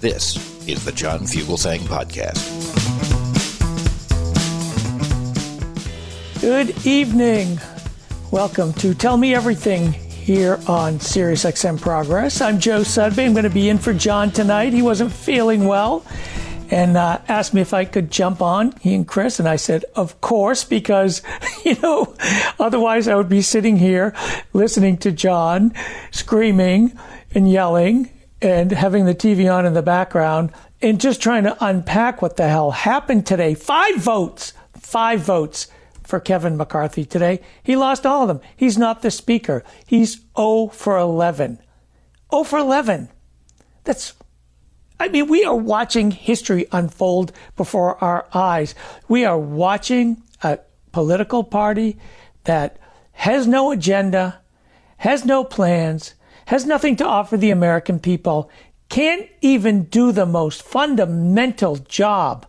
This is the John Fugelsang Podcast. Good evening. Welcome to Tell Me Everything here on SiriusXM Progress. I'm Joe Sudbay. I'm going to be in for John tonight. He wasn't feeling well and uh, asked me if I could jump on, he and Chris. And I said, of course, because, you know, otherwise I would be sitting here listening to John screaming and yelling and having the TV on in the background and just trying to unpack what the hell happened today. Five votes, five votes for Kevin McCarthy today. He lost all of them. He's not the speaker. He's 0 for 11. 0 for 11. That's, I mean, we are watching history unfold before our eyes. We are watching a political party that has no agenda, has no plans, has nothing to offer the American people, can't even do the most fundamental job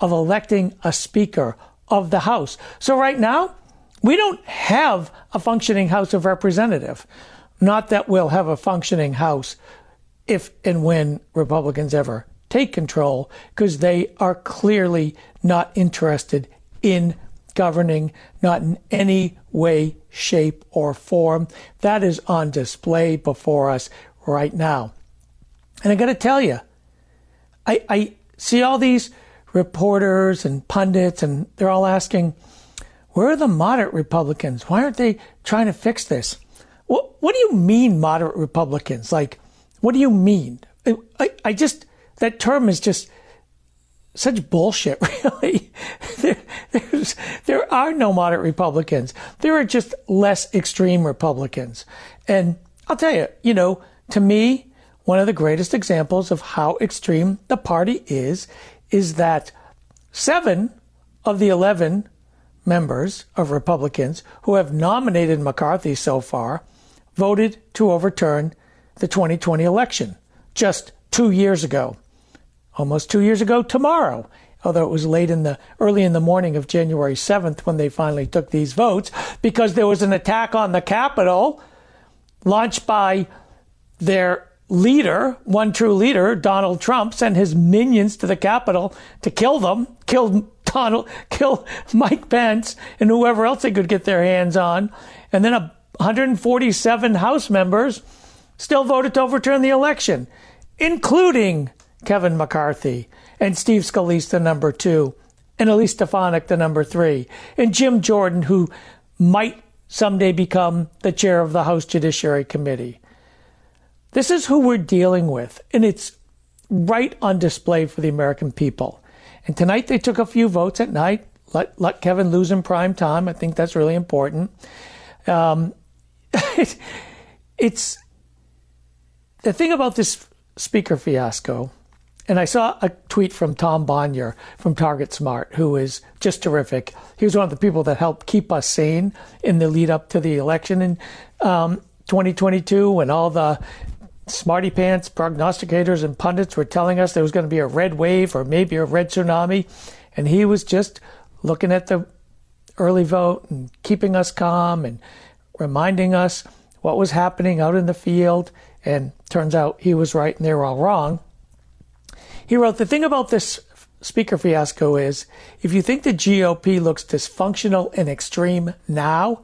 of electing a speaker of the House. So right now, we don't have a functioning House of Representative. Not that we'll have a functioning House if and when Republicans ever take control, because they are clearly not interested in governing, not in any way, shape, or form. That is on display before us right now. And I got to tell you, I, I see all these reporters and pundits, and they're all asking, where are the moderate Republicans? Why aren't they trying to fix this? What, what do you mean, moderate Republicans? Like, what do you mean? I, I just, that term is just such bullshit, really. there, there are no moderate Republicans. There are just less extreme Republicans. And I'll tell you, you know, to me, one of the greatest examples of how extreme the party is, is that seven of the 11 members of Republicans who have nominated McCarthy so far voted to overturn the 2020 election just two years ago almost two years ago tomorrow, although it was late in the early in the morning of January 7th when they finally took these votes because there was an attack on the Capitol launched by their leader, one true leader, Donald Trump, sent his minions to the Capitol to kill them, kill Donald, kill Mike Pence and whoever else they could get their hands on. And then 147 House members still voted to overturn the election, including Kevin McCarthy, and Steve Scalise, the number two, and Elise Stefanik, the number three, and Jim Jordan, who might someday become the chair of the House Judiciary Committee. This is who we're dealing with, and it's right on display for the American people. And tonight they took a few votes at night. Let, let Kevin lose in prime time. I think that's really important. Um, it, it's the thing about this speaker fiasco and I saw a tweet from Tom Bonier from Target Smart, who is just terrific. He was one of the people that helped keep us sane in the lead up to the election in um, 2022 when all the smarty pants prognosticators and pundits were telling us there was going to be a red wave or maybe a red tsunami. And he was just looking at the early vote and keeping us calm and reminding us what was happening out in the field. And turns out he was right and they were all wrong. He wrote, The thing about this speaker fiasco is if you think the GOP looks dysfunctional and extreme now,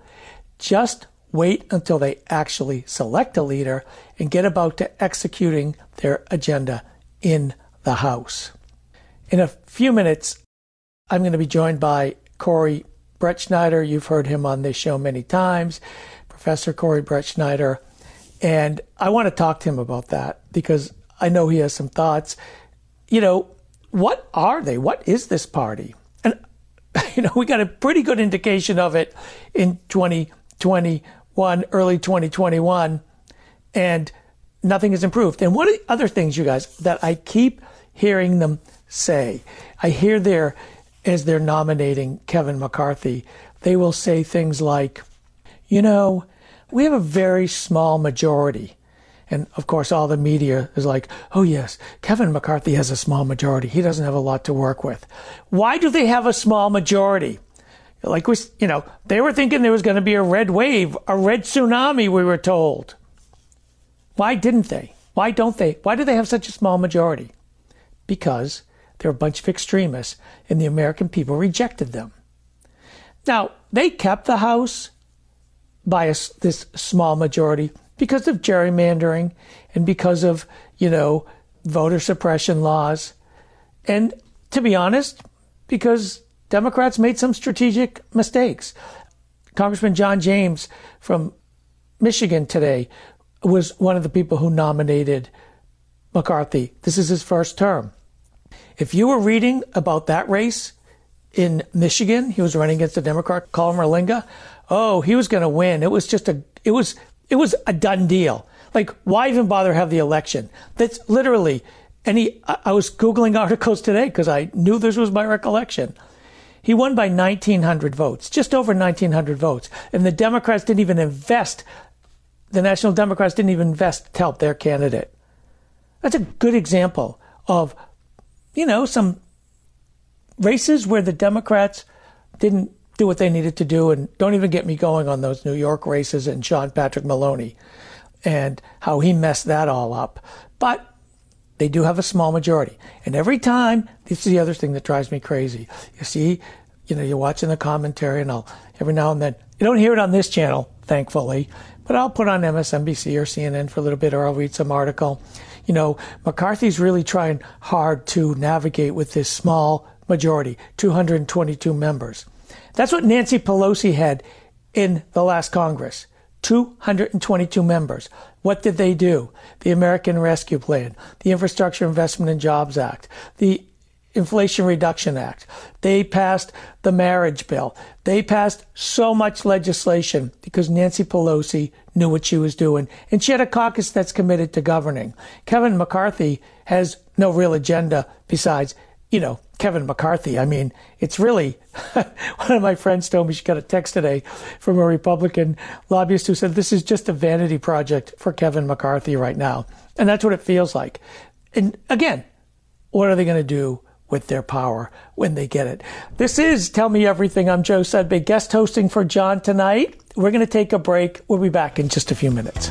just wait until they actually select a leader and get about to executing their agenda in the House. In a few minutes, I'm going to be joined by Corey Brettschneider. You've heard him on this show many times, Professor Corey Brettschneider. And I want to talk to him about that because I know he has some thoughts. You know, what are they? What is this party? And, you know, we got a pretty good indication of it in 2021, early 2021, and nothing has improved. And what are the other things, you guys, that I keep hearing them say? I hear their, as they're nominating Kevin McCarthy, they will say things like, you know, we have a very small majority and of course, all the media is like, oh, yes, Kevin McCarthy has a small majority. He doesn't have a lot to work with. Why do they have a small majority? Like, we, you know, they were thinking there was going to be a red wave, a red tsunami, we were told. Why didn't they? Why don't they? Why do they have such a small majority? Because they're a bunch of extremists and the American people rejected them. Now, they kept the House by a, this small majority because of gerrymandering and because of, you know, voter suppression laws. And to be honest, because Democrats made some strategic mistakes. Congressman John James from Michigan today was one of the people who nominated McCarthy. This is his first term. If you were reading about that race in Michigan, he was running against the Democrat Colin Marlinga. Oh, he was going to win. It was just a, it was it was a done deal. Like, why even bother have the election? That's literally any. I was googling articles today because I knew this was my recollection. He won by 1,900 votes, just over 1,900 votes, and the Democrats didn't even invest. The National Democrats didn't even invest to help their candidate. That's a good example of, you know, some races where the Democrats didn't do what they needed to do. And don't even get me going on those New York races and Sean Patrick Maloney and how he messed that all up. But they do have a small majority. And every time, this is the other thing that drives me crazy. You see, you know, you're watching the commentary and I'll, every now and then, you don't hear it on this channel, thankfully, but I'll put on MSNBC or CNN for a little bit or I'll read some article. You know, McCarthy's really trying hard to navigate with this small majority, 222 members. That's what Nancy Pelosi had in the last Congress 222 members. What did they do? The American Rescue Plan, the Infrastructure Investment and Jobs Act, the Inflation Reduction Act. They passed the marriage bill. They passed so much legislation because Nancy Pelosi knew what she was doing. And she had a caucus that's committed to governing. Kevin McCarthy has no real agenda besides, you know, Kevin McCarthy. I mean, it's really one of my friends told me she got a text today from a Republican lobbyist who said this is just a vanity project for Kevin McCarthy right now. And that's what it feels like. And again, what are they going to do with their power when they get it? This is Tell Me Everything. I'm Joe Sudbay, guest hosting for John tonight. We're going to take a break. We'll be back in just a few minutes.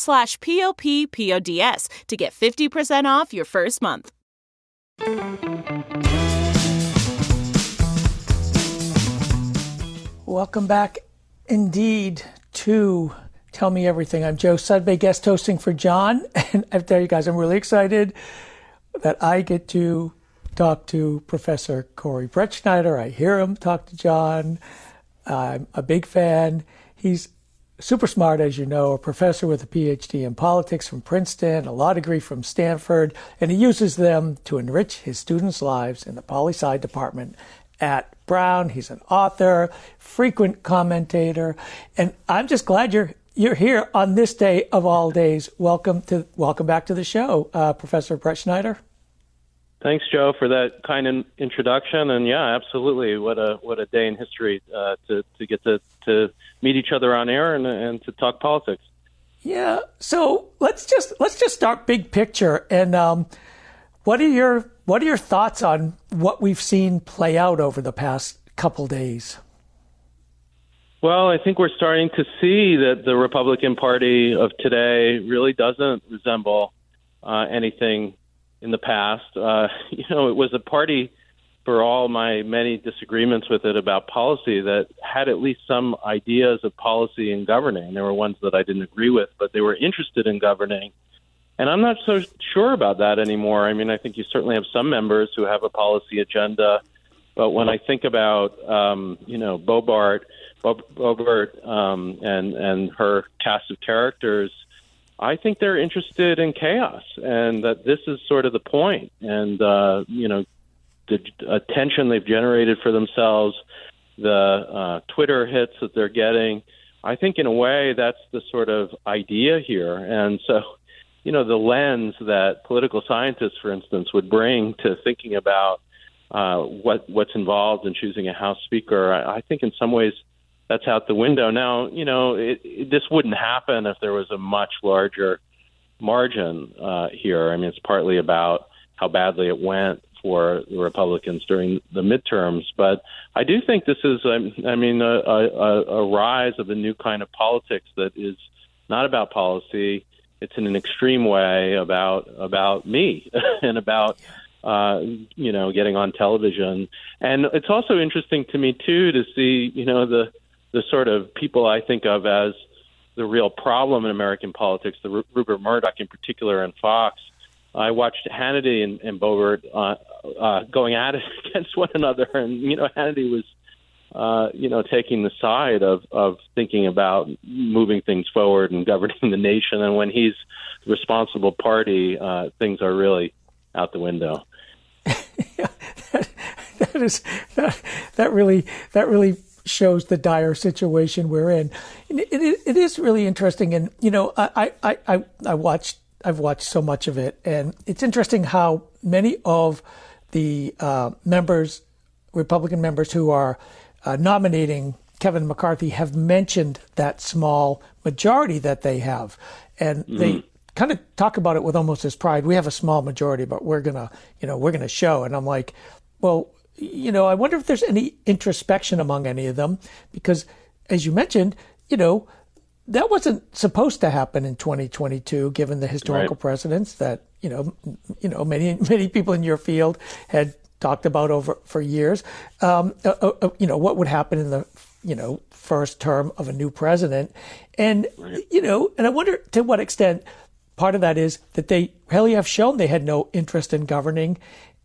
slash p-o-p-p-o-d-s to get 50% off your first month. Welcome back, indeed to Tell Me Everything. I'm Joe Sudbay, guest hosting for John. And I tell you guys, I'm really excited that I get to talk to Professor Corey Brettschneider. I hear him talk to John. I'm a big fan. He's super smart, as you know, a professor with a PhD in politics from Princeton, a law degree from Stanford, and he uses them to enrich his students' lives in the poli sci department at Brown. He's an author, frequent commentator, and I'm just glad you're you're here on this day of all days. Welcome to welcome back to the show, uh, Professor Brettschneider. Thanks, Joe, for that kind in- introduction. And yeah, absolutely, what a what a day in history uh, to to get to to meet each other on air and and to talk politics. Yeah. So let's just let's just start big picture. And um, what are your what are your thoughts on what we've seen play out over the past couple days? Well, I think we're starting to see that the Republican Party of today really doesn't resemble uh, anything in the past. Uh, you know, it was a party for all my many disagreements with it about policy that had at least some ideas of policy and governing. There were ones that I didn't agree with, but they were interested in governing. And I'm not so sure about that anymore. I mean, I think you certainly have some members who have a policy agenda, but when I think about, um, you know, Boebert, Boebert um, and and her cast of characters, I think they're interested in chaos, and that this is sort of the point. And uh, you know, the attention they've generated for themselves, the uh, Twitter hits that they're getting. I think, in a way, that's the sort of idea here. And so, you know, the lens that political scientists, for instance, would bring to thinking about uh, what what's involved in choosing a House Speaker, I, I think, in some ways, that's out the window. Now, you know, it, it, this wouldn't happen if there was a much larger margin uh, here. I mean, it's partly about how badly it went for the Republicans during the midterms, but I do think this is, I mean, a, a, a rise of a new kind of politics that is not about policy. It's in an extreme way about about me and about uh, you know getting on television. And it's also interesting to me too to see you know the the sort of people I think of as the real problem in American politics, the Rupert Murdoch in particular, and Fox. I watched Hannity and, and Boebert uh, uh, going at it against one another, and you know Hannity was, uh, you know, taking the side of of thinking about moving things forward and governing the nation. And when he's the responsible party, uh, things are really out the window. yeah, that, that is that, that really that really shows the dire situation we're in. It, it, it is really interesting, and you know, I, I, I, I watched, I've watched so much of it, and it's interesting how many of the uh, members, Republican members who are uh, nominating Kevin McCarthy, have mentioned that small majority that they have, and mm-hmm. they kind of talk about it with almost as pride. We have a small majority, but we're gonna, you know, we're gonna show. And I'm like, well, you know, I wonder if there's any introspection among any of them because, as you mentioned, you know, that wasn't supposed to happen in 2022, given the historical right. precedents that you know, you know, many many people in your field had talked about over for years. Um, uh, uh, uh, you know, what would happen in the you know first term of a new president, and right. you know, and I wonder to what extent part of that is that they really have shown they had no interest in governing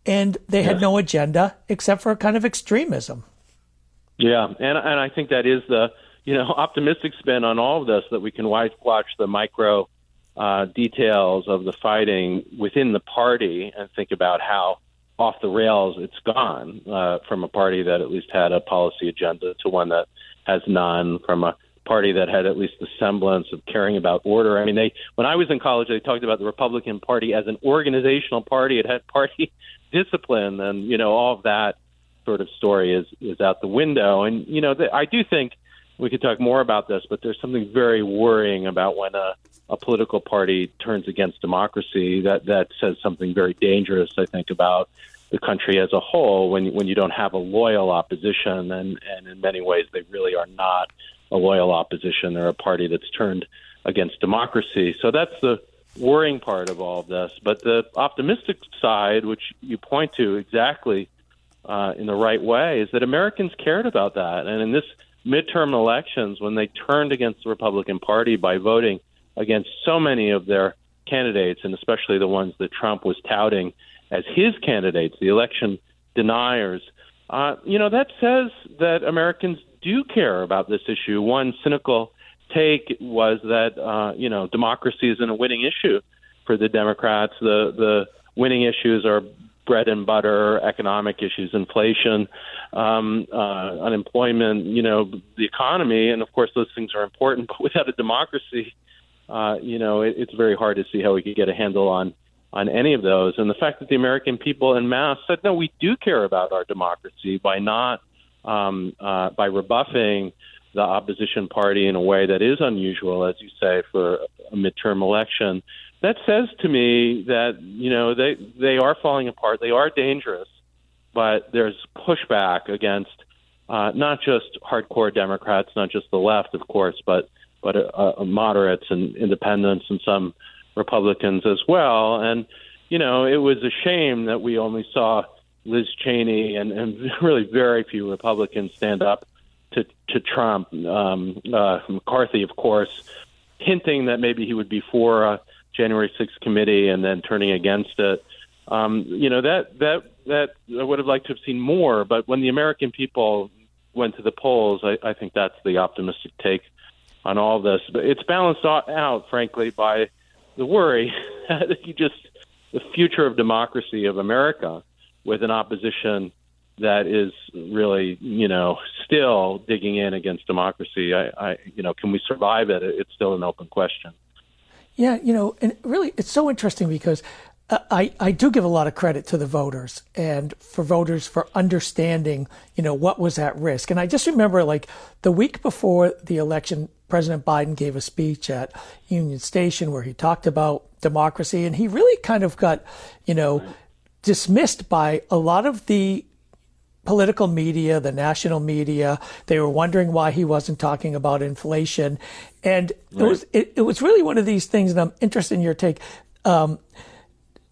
and they had no agenda except for a kind of extremism. Yeah, and and I think that is the you know optimistic spin on all of this that we can watch, watch the micro uh, details of the fighting within the party and think about how off the rails it's gone uh, from a party that at least had a policy agenda to one that has none from a party that had at least the semblance of caring about order. I mean, they when I was in college, they talked about the Republican Party as an organizational party. It had party discipline, and you know all of that sort of story is is out the window. And you know, the, I do think we could talk more about this, but there's something very worrying about when a a political party turns against democracy. That that says something very dangerous, I think, about the country as a whole. When when you don't have a loyal opposition, and and in many ways they really are not a loyal opposition. They're a party that's turned against democracy. So that's the worrying part of all of this. But the optimistic side, which you point to exactly uh, in the right way, is that Americans cared about that. And in this midterm elections when they turned against the Republican Party by voting against so many of their candidates, and especially the ones that Trump was touting as his candidates, the election deniers. Uh, you know, that says that Americans do care about this issue. One cynical take was that, uh, you know, democracy isn't a winning issue for the Democrats. The, the winning issues are bread and butter, economic issues, inflation, um, uh, unemployment, you know, the economy, and of course those things are important. But without a democracy, uh, you know, it, it's very hard to see how we could get a handle on on any of those. And the fact that the American people en masse said, no, we do care about our democracy by not um, uh, by rebuffing the opposition party in a way that is unusual, as you say, for a midterm election that says to me that you know they they are falling apart. They are dangerous, but there's pushback against uh, not just hardcore Democrats, not just the left, of course, but but uh, uh, moderates and independents and some Republicans as well. And you know, it was a shame that we only saw Liz Cheney and, and really very few Republicans stand up to to Trump. Um, uh, McCarthy, of course, hinting that maybe he would be for. Uh, January 6th committee and then turning against it. Um, you know that that that I would have liked to have seen more, but when the American people went to the polls, I, I think that's the optimistic take on all this. But it's balanced out, frankly, by the worry that you just the future of democracy of America with an opposition that is really, you know, still digging in against democracy. I, I you know, can we survive it? It's still an open question. Yeah, you know, and really, it's so interesting because uh, I, I do give a lot of credit to the voters and for voters for understanding, you know, what was at risk. And I just remember like the week before the election, President Biden gave a speech at Union Station where he talked about democracy and he really kind of got, you know, dismissed by a lot of the political media, the national media. They were wondering why he wasn't talking about inflation. And right. it was it, it, was really one of these things, and I'm interested in your take, um,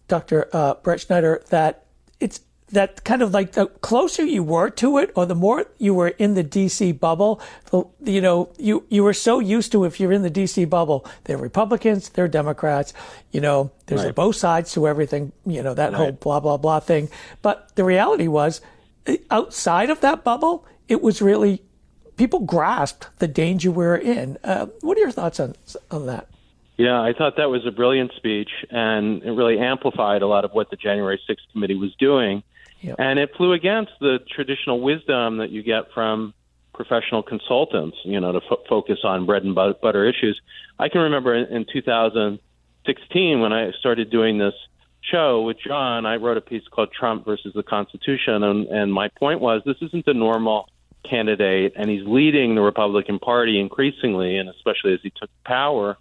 Dr. Uh, Brettschneider, that it's that kind of like the closer you were to it or the more you were in the DC bubble, the, you know, you, you were so used to if you're in the DC bubble, they're Republicans, they're Democrats, you know, there's right. both sides to everything, you know, that right. whole blah, blah, blah thing. But the reality was outside of that bubble, it was really people grasped the danger we are in. Uh, what are your thoughts on on that? Yeah, I thought that was a brilliant speech, and it really amplified a lot of what the January 6th committee was doing. Yep. And it flew against the traditional wisdom that you get from professional consultants, you know, to f- focus on bread and butter issues. I can remember in, in 2016 when I started doing this show with John, I wrote a piece called Trump versus the Constitution, and, and my point was this isn't a normal candidate, and he's leading the Republican Party increasingly, and especially as he took power,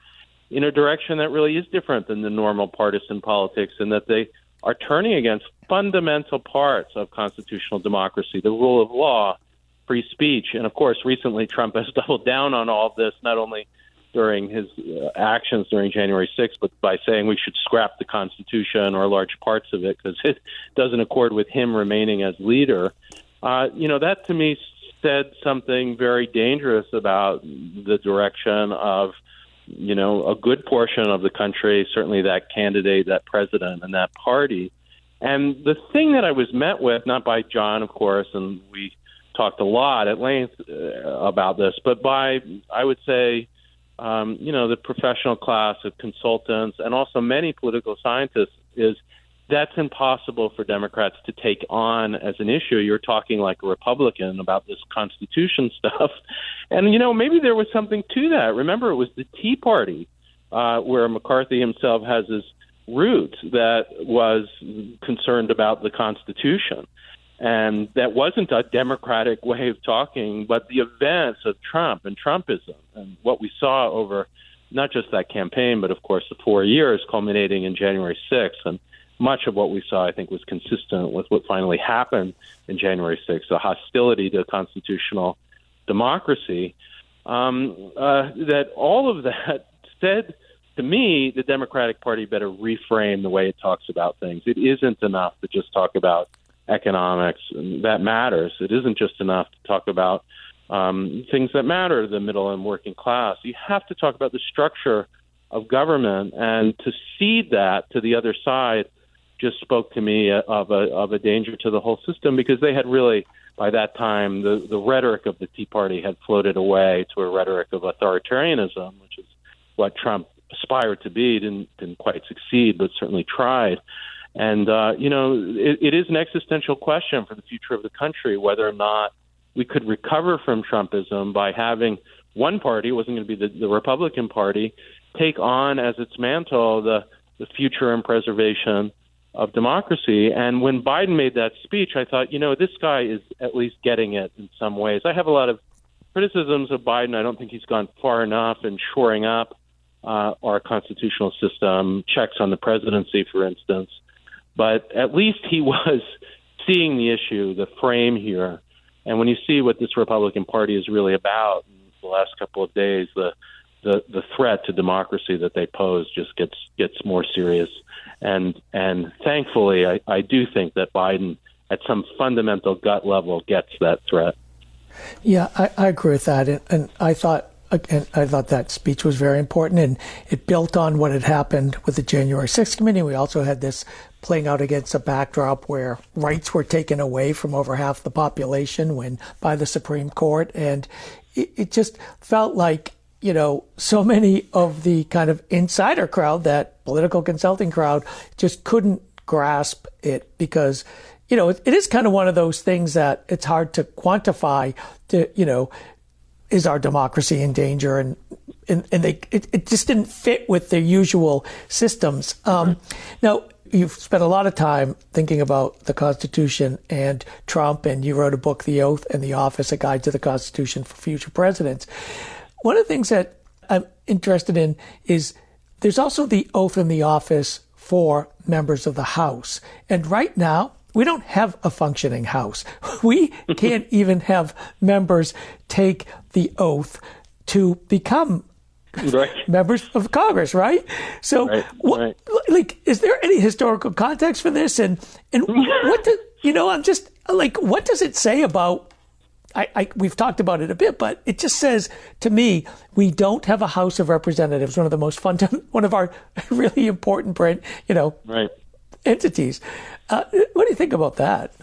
in a direction that really is different than the normal partisan politics, and that they are turning against fundamental parts of constitutional democracy, the rule of law, free speech, and of course, recently Trump has doubled down on all of this, not only during his uh, actions during January 6th, but by saying we should scrap the Constitution or large parts of it because it doesn't accord with him remaining as leader. Uh, you know, that to me said something very dangerous about the direction of, you know, a good portion of the country, certainly that candidate, that president, and that party. And the thing that I was met with, not by John, of course, and we talked a lot at length uh, about this, but by, I would say, um, you know, the professional class of consultants and also many political scientists is that's impossible for Democrats to take on as an issue. You're talking like a Republican about this Constitution stuff. And, you know, maybe there was something to that. Remember, it was the Tea Party uh, where McCarthy himself has his roots that was concerned about the Constitution. And that wasn't a democratic way of talking, but the events of Trump and Trumpism and what we saw over not just that campaign, but of course the four years culminating in January 6th. And much of what we saw, I think, was consistent with what finally happened in January 6th the hostility to constitutional democracy. Um, uh, that all of that said to me, the Democratic Party better reframe the way it talks about things. It isn't enough to just talk about economics, that matters. It isn't just enough to talk about um, things that matter to the middle and working class. You have to talk about the structure of government, and to cede that to the other side just spoke to me of a of a danger to the whole system because they had really by that time the the rhetoric of the Tea Party had floated away to a rhetoric of authoritarianism, which is what Trump aspired to be. Didn't didn't quite succeed, but certainly tried. And uh, you know, it, it is an existential question for the future of the country whether or not we could recover from Trumpism by having one party it wasn't going to be the, the Republican Party take on as its mantle the the future and preservation of democracy. And when Biden made that speech, I thought, you know, this guy is at least getting it in some ways. I have a lot of criticisms of Biden. I don't think he's gone far enough in shoring up uh, our constitutional system, checks on the presidency, for instance. But at least he was seeing the issue, the frame here. And when you see what this Republican Party is really about in the last couple of days, the the, the threat to democracy that they pose just gets gets more serious. And and thankfully, I, I do think that Biden, at some fundamental gut level, gets that threat. Yeah, I, I agree with that, and, and I thought and I thought that speech was very important, and it built on what had happened with the January 6th committee. We also had this playing out against a backdrop where rights were taken away from over half the population when by the Supreme Court, and it, it just felt like you know so many of the kind of insider crowd, that political consulting crowd, just couldn't grasp it because you know, it, it is kind of one of those things that it's hard to quantify to, you know, is our democracy in danger? And and, and they it, it just didn't fit with their usual systems. Um, now you've spent a lot of time thinking about the Constitution and Trump, and you wrote a book, The Oath and the Office: A Guide to the Constitution for Future Presidents. One of the things that I'm interested in is there's also the oath and the office for members of the House, and right now we don't have a functioning House. We can't even have members take the oath to become right. members of Congress, right? So, right, what, right. like, is there any historical context for this? And and what do you know? I'm just like, what does it say about? I, I, we've talked about it a bit, but it just says to me, we don't have a House of Representatives, one of the most fundamental, one of our really important, brand, you know, right. entities. Uh, what do you think about that?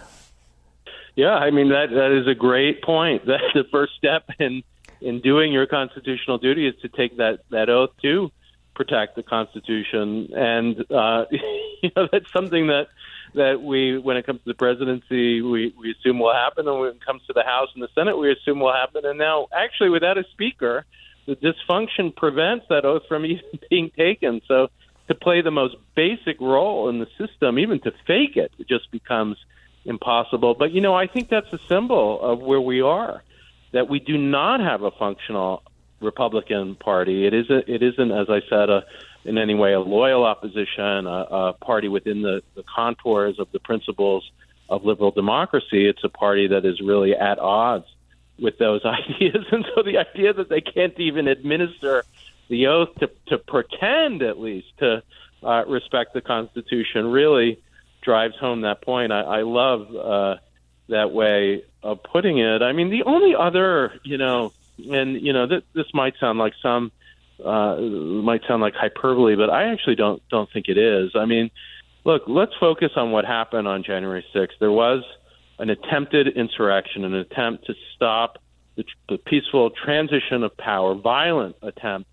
Yeah, I mean that that is a great point. That's the first step in in doing your constitutional duty is to take that that oath to protect the Constitution, and uh, you know that's something that that we, when it comes to the presidency, we we assume will happen, and when it comes to the House and the Senate, we assume will happen. And now, actually, without a speaker, the dysfunction prevents that oath from even being taken. So, to play the most basic role in the system, even to fake it, it just becomes impossible. But you know, I think that's a symbol of where we are that we do not have a functional Republican Party. It isn't. It isn't, as I said, a, in any way a loyal opposition, a, a party within the, the contours of the principles of liberal democracy. It's a party that is really at odds with those ideas, and so the idea that they can't even administer the oath to, to pretend, at least, to uh, respect the Constitution really drives home that point. I, I love uh, that way of putting it. I mean, the only other, you know, and you know, th- this might sound like some uh, might sound like hyperbole, but I actually don't don't think it is. I mean, look, let's focus on what happened on January 6th. There was an attempted insurrection, an attempt to stop the, the peaceful transition of power, violent attempt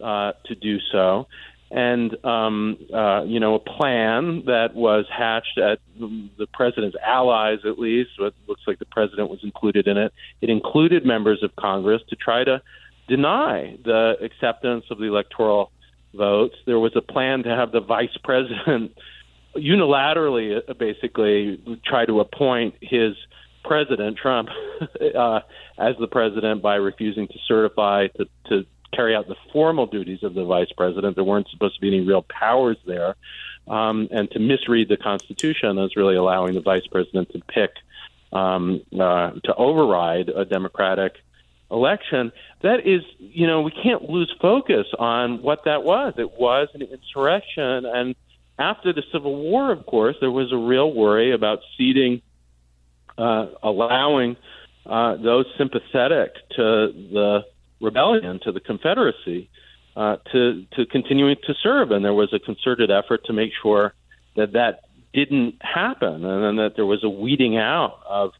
uh, to do so and um, uh, you know a plan that was hatched at the president's allies, at least. It looks like the president was included in it. It included members of Congress to try to deny the acceptance of the electoral votes. There was a plan to have the vice president unilaterally, uh, basically, try to appoint his president Trump uh, as the president by refusing to certify to, to carry out the formal duties of the vice president. There weren't supposed to be any real powers there. Um, and to misread the Constitution as really allowing the vice president to pick, um, uh, to override a democratic election. That is, you know, we can't lose focus on what that was. It was an insurrection. And after the Civil War, of course, there was a real worry about ceding, uh, allowing uh, those sympathetic to the rebellion, to the Confederacy, uh, to to continuing to serve. And there was a concerted effort to make sure that that didn't happen, and then that there was a weeding out of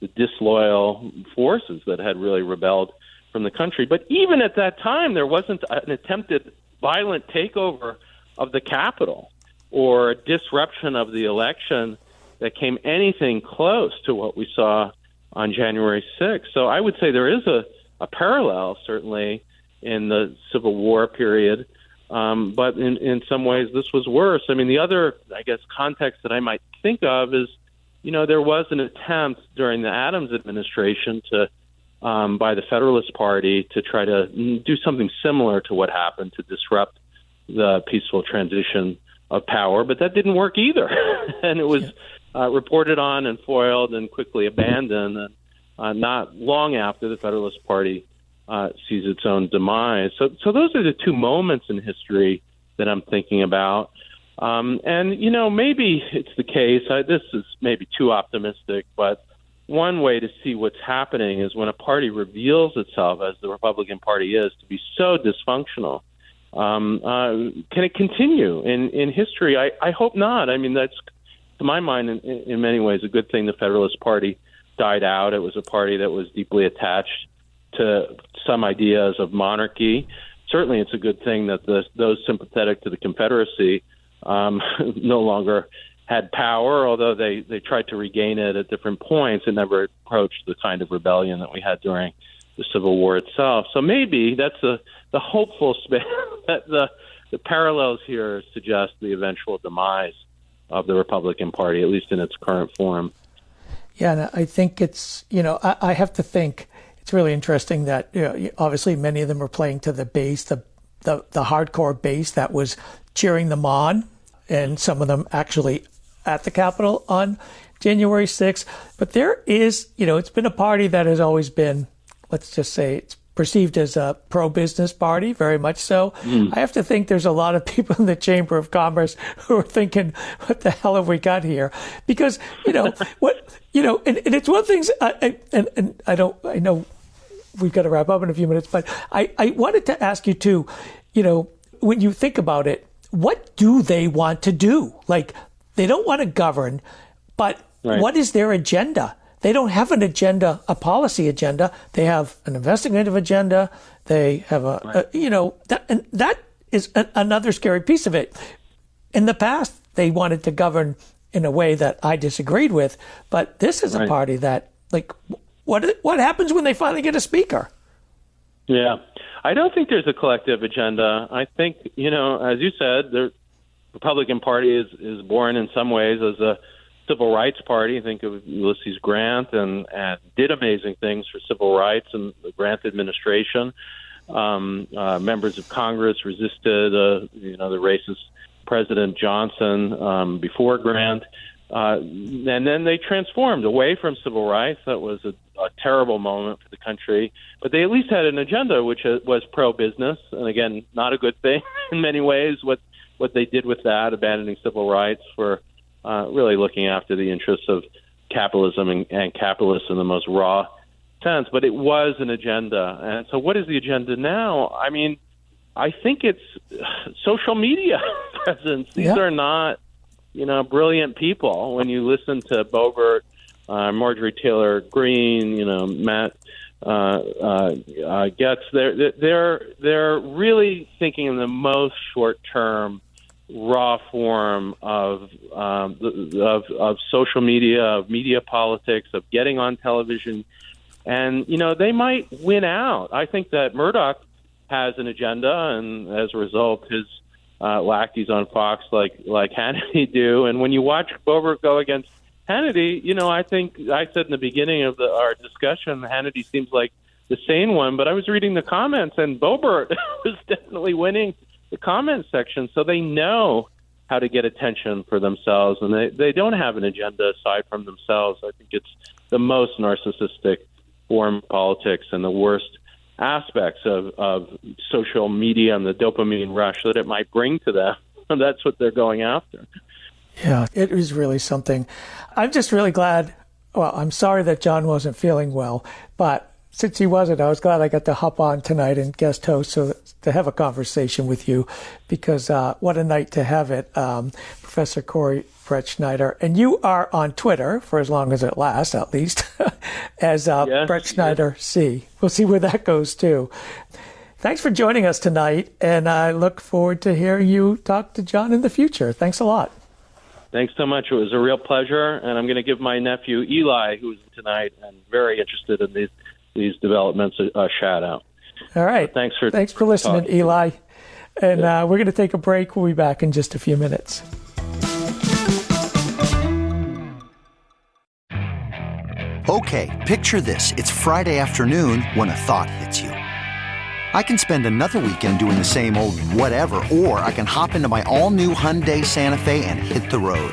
the disloyal forces that had really rebelled from the country. But even at that time, there wasn't an attempted violent takeover of the capital or a disruption of the election that came anything close to what we saw on January 6th. So I would say there is a, a parallel, certainly, in the Civil War period. Um, but in, in some ways, this was worse. I mean, the other, I guess, context that I might think of is, you know, there was an attempt during the Adams administration to, um, by the Federalist Party, to try to do something similar to what happened to disrupt the peaceful transition of power, but that didn't work either. and it was uh, reported on and foiled and quickly abandoned. And uh, not long after the Federalist Party uh, sees its own demise. So, so those are the two moments in history that I'm thinking about. Um, and you know, maybe it's the case. I, this is maybe too optimistic, but one way to see what's happening is when a party reveals itself, as the Republican Party is, to be so dysfunctional. Um, uh, can it continue in in history? I, I hope not. I mean, that's to my mind, in, in many ways, a good thing the Federalist Party died out. It was a party that was deeply attached to some ideas of monarchy. Certainly, it's a good thing that the, those sympathetic to the Confederacy um, no longer had power, although they, they tried to regain it at different points and never approached the kind of rebellion that we had during the Civil War itself. So maybe that's a, the hopeful space that the, the parallels here suggest the eventual demise of the Republican Party, at least in its current form. Yeah, and I think it's, you know, I, I have to think it's really interesting that you know, obviously many of them are playing to the base, the, the, the hardcore base that was cheering them on, and some of them actually at the Capitol on January 6th. But there is, you know, it's been a party that has always been, let's just say, it's perceived as a pro business party, very much so. Mm. I have to think there's a lot of people in the Chamber of Commerce who are thinking, what the hell have we got here? Because, you know, what, you know, and, and it's one of the things, I, and, and I don't, I know we've got to wrap up in a few minutes, but I, I wanted to ask you too, you know, when you think about it, what do they want to do? Like, they don't want to govern, but right. what is their agenda? They don't have an agenda, a policy agenda. They have an investigative agenda. They have a, right. a you know, that, and that is a, another scary piece of it. In the past, they wanted to govern in a way that I disagreed with, but this is right. a party that, like, what what happens when they finally get a speaker? Yeah, I don't think there's a collective agenda. I think you know, as you said, the Republican Party is is born in some ways as a civil rights party. Think of Ulysses Grant and, and did amazing things for civil rights and the Grant administration. Um, uh, members of Congress resisted, uh, you know, the racist President Johnson um, before Grant. Uh, and then they transformed away from civil rights. That was a, a terrible moment for the country. But they at least had an agenda which uh, was pro-business, and again, not a good thing in many ways. What what they did with that, abandoning civil rights for uh, really looking after the interests of capitalism and, and capitalists in the most raw sense. But it was an agenda. And so, what is the agenda now? I mean, I think it's social media presence. These yeah. are not, you know, brilliant people. When you listen to Boebert, uh, Marjorie Taylor Greene, you know, Matt uh, uh, uh, Gaetz, they're they're they're really thinking in the most short term raw form of, um, of of social media, of media politics, of getting on television, and you know they might win out. I think that Murdoch has an agenda, and as a result, his uh, lackeys on Fox like like Hannity do. And when you watch Boebert go against Hannity, you know I think I said in the beginning of the, our discussion, Hannity seems like the sane one, but I was reading the comments, and Boebert was definitely winning the comment section so they know how to get attention for themselves and they, they don't have an agenda aside from themselves. I think it's the most narcissistic form of politics and the worst aspects of, of social media and the dopamine rush that it might bring to them. And that's what they're going after. Yeah, it is really something. I'm just really glad well, I'm sorry that John wasn't feeling well, but since he wasn't, I was glad I got to hop on tonight and guest host so to have a conversation with you because uh, what a night to have it. Um, Professor Corey Brettschneider. and you are on Twitter for as long as it lasts, at least, as uh, yes, Brettschneider C. We'll see where that goes too. Thanks for joining us tonight, and I look forward to hearing you talk to John in the future. Thanks a lot. Thanks so much. It was a real pleasure, and I'm going to give my nephew Eli, who's tonight and very interested in these these developments, a, a shout out. All right. Uh, thanks for thanks for listening, talking. Eli. And yeah. uh, we're going to take a break. We'll be back in just a few minutes. Okay, picture this: it's Friday afternoon when a thought hits you. I can spend another weekend doing the same old whatever, or I can hop into my all-new Hyundai Santa Fe and hit the road.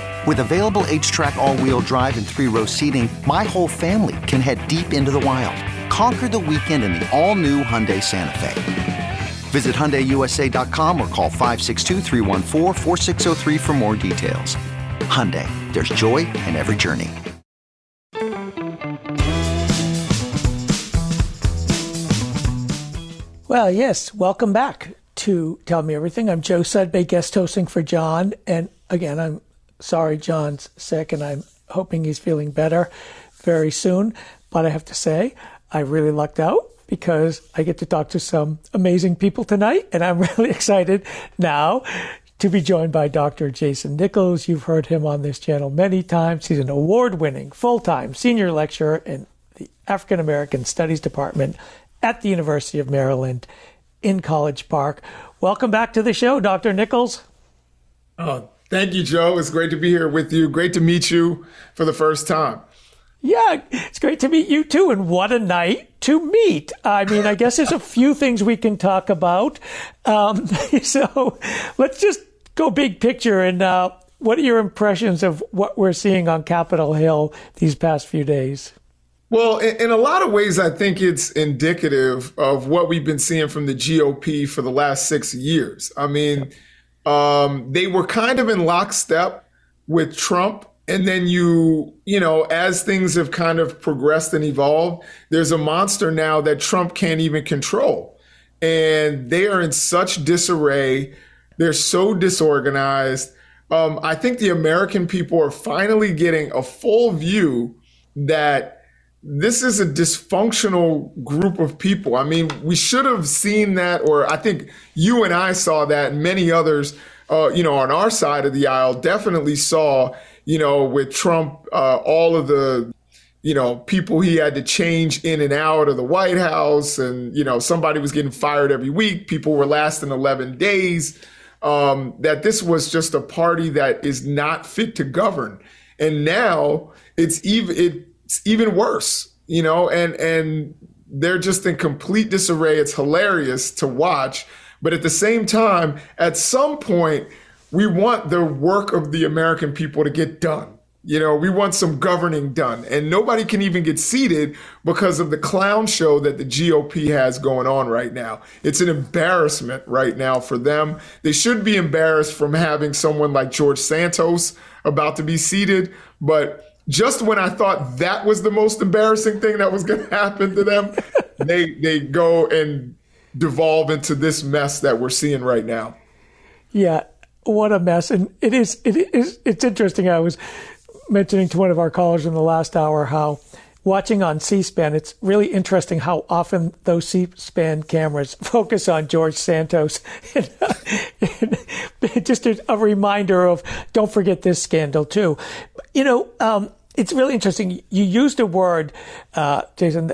With available HTRAC all-wheel drive and three-row seating, my whole family can head deep into the wild. Conquer the weekend in the all-new Hyundai Santa Fe. Visit HyundaiUSA.com or call 562 for more details. Hyundai, there's joy in every journey. Well, yes, welcome back to Tell Me Everything. I'm Joe Sudbay, guest hosting for John. And again, I'm sorry John's sick, and I'm hoping he's feeling better very soon. But I have to say, I really lucked out because I get to talk to some amazing people tonight. And I'm really excited now to be joined by Dr. Jason Nichols. You've heard him on this channel many times. He's an award winning full time senior lecturer in the African American Studies Department at the University of Maryland in College Park. Welcome back to the show, Dr. Nichols. Oh, thank you, Joe. It's great to be here with you. Great to meet you for the first time. Yeah, it's great to meet you too. And what a night to meet. I mean, I guess there's a few things we can talk about. Um, so let's just go big picture. And uh, what are your impressions of what we're seeing on Capitol Hill these past few days? Well, in, in, a lot of ways, I think it's indicative of what we've been seeing from the GOP for the last six years. I mean, um, they were kind of in lockstep with Trump. And then you, you know, as things have kind of progressed and evolved, there's a monster now that Trump can't even control. And they are in such disarray. They're so disorganized. Um, I think the American people are finally getting a full view that this is a dysfunctional group of people. I mean, we should have seen that, or I think you and I saw that, and many others, uh, you know, on our side of the aisle definitely saw, you know, with Trump, uh, all of the, you know, people he had to change in and out of the White House, and you know, somebody was getting fired every week. People were lasting 11 days. Um, that this was just a party that is not fit to govern, and now it's even it it's even worse, you know, and and they're just in complete disarray. It's hilarious to watch, but at the same time, at some point, we want the work of the American people to get done. You know, we want some governing done, and nobody can even get seated because of the clown show that the GOP has going on right now. It's an embarrassment right now for them. They should be embarrassed from having someone like George Santos about to be seated, but just when I thought that was the most embarrassing thing that was going to happen to them, they they go and devolve into this mess that we're seeing right now. Yeah, what a mess! And it is it is it's interesting. I was mentioning to one of our callers in the last hour how watching on C-SPAN, it's really interesting how often those C-SPAN cameras focus on George Santos. just a, a, reminder of don't forget this scandal too. You know, um, it's really interesting. You used a word, uh, Jason,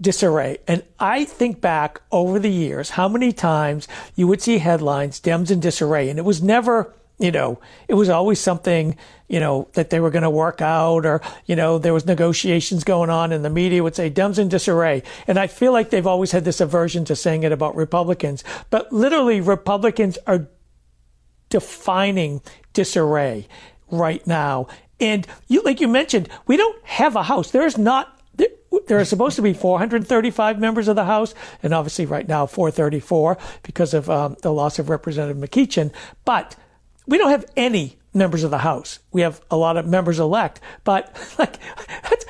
disarray. And I think back over the years, how many times you would see headlines, Dems in disarray. And it was never you know, it was always something, you know, that they were going to work out or, you know, there was negotiations going on and the media would say Dems in disarray. And I feel like they've always had this aversion to saying it about Republicans, but literally Republicans are defining disarray right now. And you, like you mentioned, we don't have a house. There is not there are supposed to be 435 members of the House, and obviously right now 434 because of um, the loss of Representative McEachin. But we don't have any members of the House. We have a lot of members elect, but like that's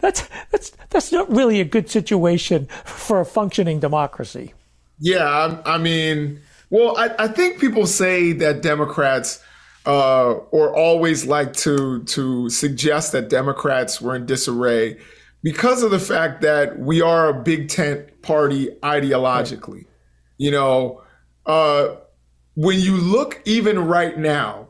that's that's that's not really a good situation for a functioning democracy. Yeah, I, mean, well, I, I think people say that Democrats uh, or always like to to suggest that Democrats were in disarray because of the fact that we are a big tent party ideologically. Right. You know, uh, when you look even right now,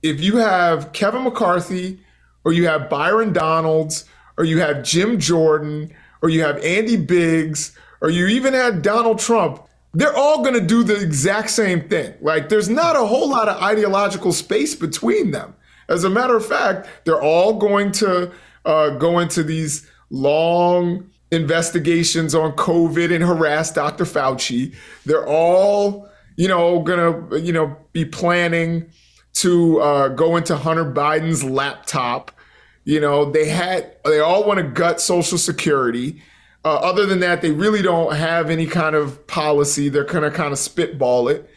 if you have Kevin McCarthy or you have Byron Donalds or you have Jim Jordan or you have Andy Biggs or you even had Donald Trump, they're all going to do the exact same thing. Like there's not a whole lot of ideological space between them. As a matter of fact, they're all going to uh, go into these long investigations on COVID and harass Dr. Fauci. They're all, you know, gonna, you know, be planning to uh, go into Hunter Biden's laptop. You know, they had, they all want to gut Social Security. Uh, other than that, they really don't have any kind of policy. They're gonna kind of spitball it.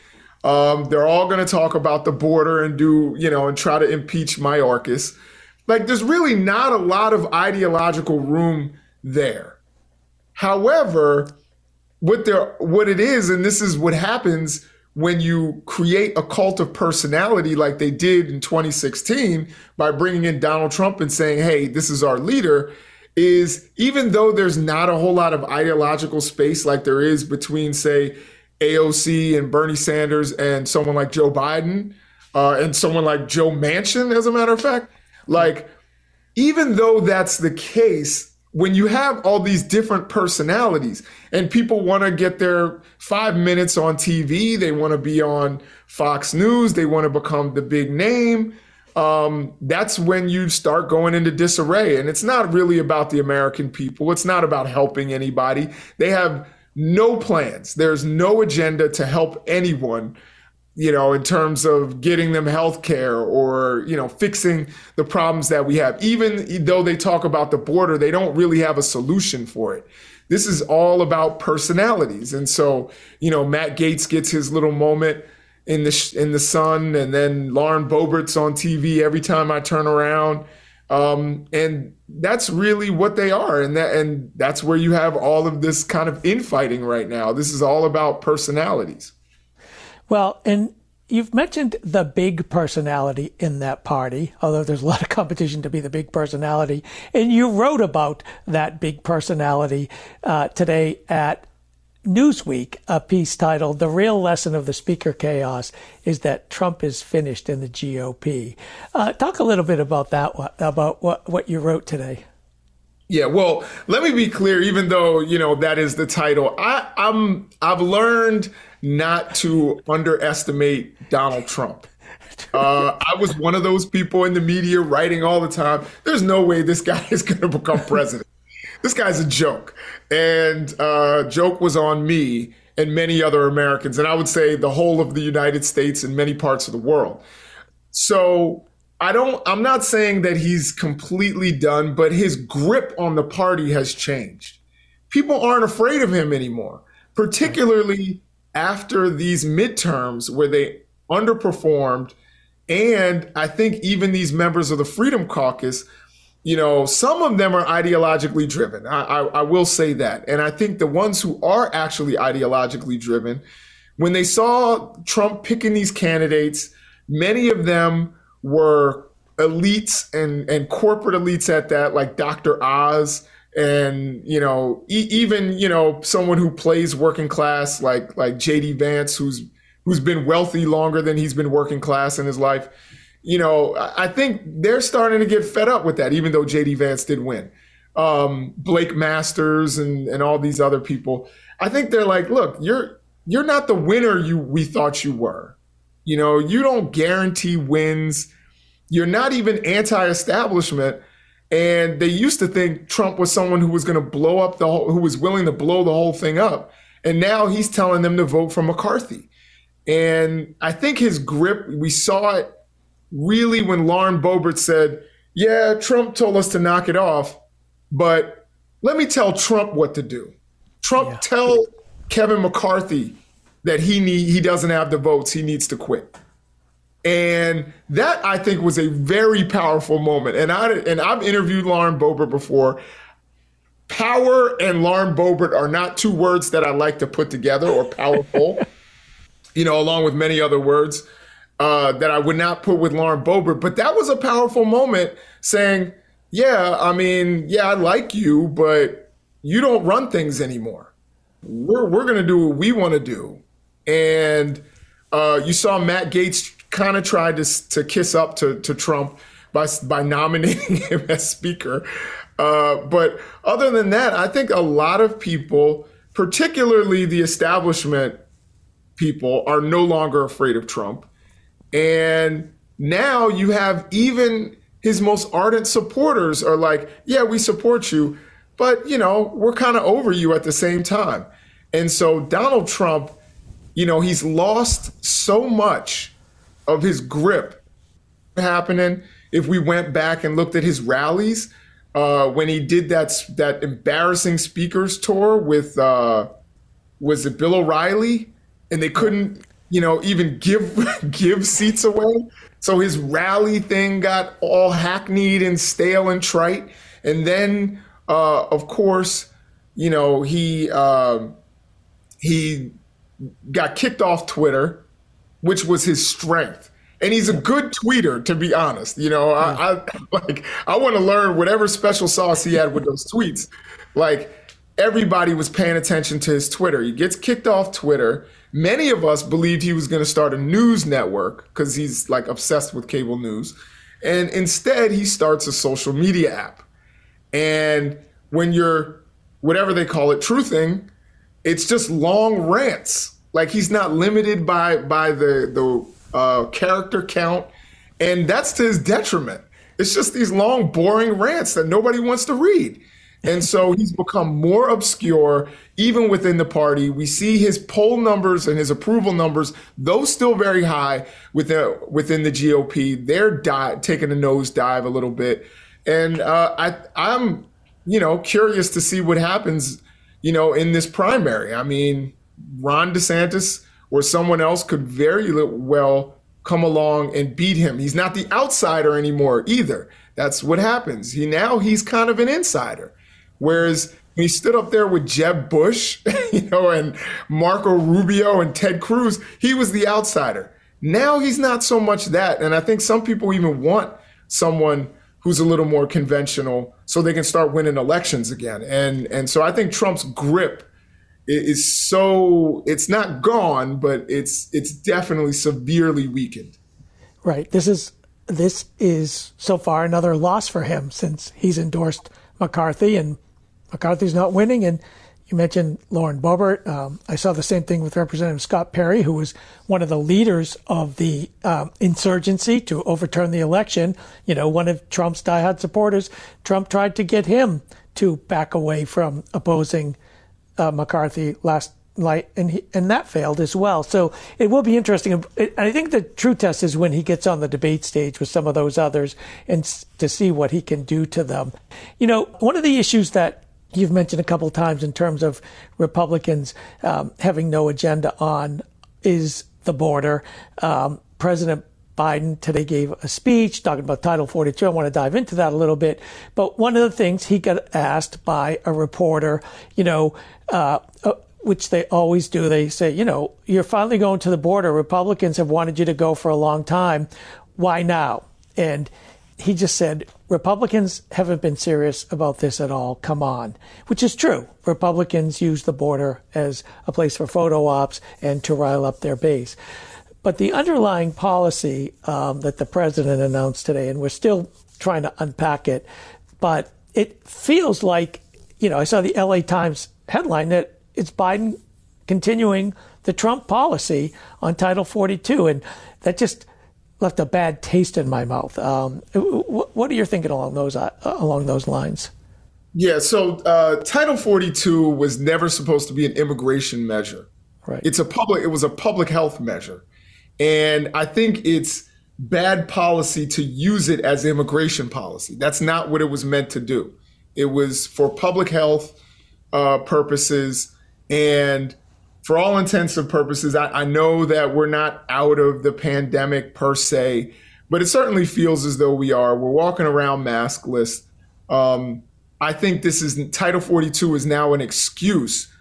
Um, they're all going to talk about the border and do, you know, and try to impeach Mayorkas. Like there's really not a lot of ideological room there. However, what there what it is, and this is what happens when you create a cult of personality like they did in 2016 by bringing in Donald Trump and saying, "Hey, this is our leader." Is even though there's not a whole lot of ideological space like there is between, say, AOC and Bernie Sanders and someone like Joe Biden uh, and someone like Joe Manchin, as a matter of fact, like, even though that's the case, when you have all these different personalities and people want to get their five minutes on TV, they want to be on Fox News, they want to become the big name. Um, that's when you start going into disarray. And it's not really about the American people. It's not about helping anybody. They have no plans. There's no agenda to help anyone you know, in terms of getting them health care or, you know, fixing the problems that we have. Even though they talk about the border, they don't really have a solution for it. This is all about personalities. And so, you know, Matt Gaetz gets his little moment in the in the sun and then Lauren Boebert's on TV every time I turn around. Um, and that's really what they are. And that and that's where you have all of this kind of infighting right now. This is all about personalities. Well, and you've mentioned the big personality in that party, although there's a lot of competition to be the big personality. And you wrote about that big personality uh, today at Newsweek, a piece titled The Real Lesson of the Speaker Chaos is that Trump is finished in the GOP. Uh, talk a little bit about that, about what, what you wrote today. Yeah, well, let me be clear. Even though you know that is the title, I, I'm I've learned not to underestimate Donald Trump. Uh, I was one of those people in the media writing all the time. There's no way this guy is going to become president. this guy's a joke, and uh, joke was on me and many other Americans, and I would say the whole of the United States and many parts of the world. So I don't, I'm not saying that he's completely done, but his grip on the party has changed. People aren't afraid of him anymore, particularly after these midterms where they underperformed. And I think even these members of the Freedom Caucus, you know, some of them are ideologically driven. I, I, I will say that. And I think the ones who are actually ideologically driven, when they saw Trump picking these candidates, many of them were elites and and corporate elites at that, like Dr. Oz and you know e- even you know someone who plays working class like like JD Vance who's who's been wealthy longer than he's been working class in his life. You know, I think they're starting to get fed up with that, even though JD Vance did win. Um, Blake Masters and and all these other people. I think they're like, look, you're you're not the winner you we thought you were. You know, you don't guarantee wins. You're not even anti establishment. And they used to think Trump was someone who was going to blow up the whole, who was willing to blow the whole thing up. And now he's telling them to vote for McCarthy. And I think his grip, we saw it really when Lauren Boebert said, Yeah, Trump told us to knock it off, but let me tell Trump what to do. Trump, yeah. tell Kevin McCarthy that he need, he doesn't have the votes, he needs to quit. And that I think was a very powerful moment. And I and I've interviewed Lauren Boebert before. Power and Lauren Boebert are not two words that I like to put together or powerful. you know, along with many other words uh, that I would not put with Lauren Boebert. But that was a powerful moment saying, yeah, I mean, yeah, I like you, but you don't run things anymore. We're, we're going to do what we want to do. And uh, you saw Matt Gaetz kind of tried to, to kiss up to, to Trump by, by nominating him as speaker. Uh, but other than that, I think a lot of people, particularly the establishment people, are no longer afraid of Trump. And now you have even his most ardent supporters are like, yeah, we support you, but you know, we're kind of over you at the same time. And so Donald Trump, you know, he's lost so much of his grip happening. If we went back and looked at his rallies, uh, when he did that that embarrassing speakers tour with uh, was it Bill O'Reilly, and they couldn't you know, even give give seats away. So his rally thing got all hackneyed and stale and trite. And then, uh, of course, you know, he uh, he got kicked off Twitter, which was his strength. And he's a good tweeter, to be honest. You know, I, I like I want to learn whatever special sauce he had with those tweets. Like everybody was paying attention to his Twitter. He gets kicked off Twitter Many of us believed he was going to start a news network because he's like obsessed with cable news. And instead, he starts a social media app. And when you're, whatever they call it, truthing, it's just long rants. Like he's not limited by by the the uh, character count, and that's to his detriment. It's just these long, boring rants that nobody wants to read. And so he's become more obscure even within the party. We see his poll numbers and his approval numbers, those still very high within, within the GOP. They're di- taking a nosedive a little bit. And uh, I, I'm, you know, curious to see what happens, you know, in this primary. I mean, Ron DeSantis or someone else could very well come along and beat him. He's not the outsider anymore either. That's what happens. He now he's kind of an insider. Whereas he stood up there with Jeb Bush, you know, and Marco Rubio and Ted Cruz, he was the outsider. Now he's not so much that. And I think some people even want someone who's a little more conventional so they can start winning elections again. And and so I think Trump's grip is so it's not gone, but it's it's definitely severely weakened. Right. This is this is so far another loss for him since he's endorsed McCarthy and McCarthy's not winning. And you mentioned Lauren Boebert. Um, I saw the same thing with Representative Scott Perry, who was one of the leaders of the um, insurgency to overturn the election. You know, one of Trump's diehard supporters. Trump tried to get him to back away from opposing uh, McCarthy last night, and he, and that failed as well. So it will be interesting. I think the true test is when he gets on the debate stage with some of those others, and to see what he can do to them. You know, one of the issues that you've mentioned a couple times in terms of Republicans um, having no agenda on is the border. Um, President Biden today gave a speech talking about Title 42. I want to dive into that a little bit. But one of the things he got asked by a reporter, you know, uh, uh, which they always do, they say, you know, you're finally going to the border. Republicans have wanted you to go for a long time. Why now? And he just said, Republicans haven't been serious about this at all. Come on. Which is true. Republicans use the border as a place for photo ops and to rile up their base. But the underlying policy um, that the president announced today, and we're still trying to unpack it, but it feels like, you know, I saw the LA Times headline that it's Biden continuing the Trump policy on Title 42. And that just left a bad taste in my mouth. Um, what are you thinking along those, uh, along those lines? Yeah, so uh, Title 42 was never supposed to be an immigration measure. Right. It's a public. It was a public health measure, and I think it's bad policy to use it as immigration policy. That's not what it was meant to do. It was for public health uh, purposes, and for all intents and purposes, I, I know that we're not out of the pandemic per se, but it certainly feels as though we are. We're walking around maskless. Um, I think this is Title 42 is now an excuse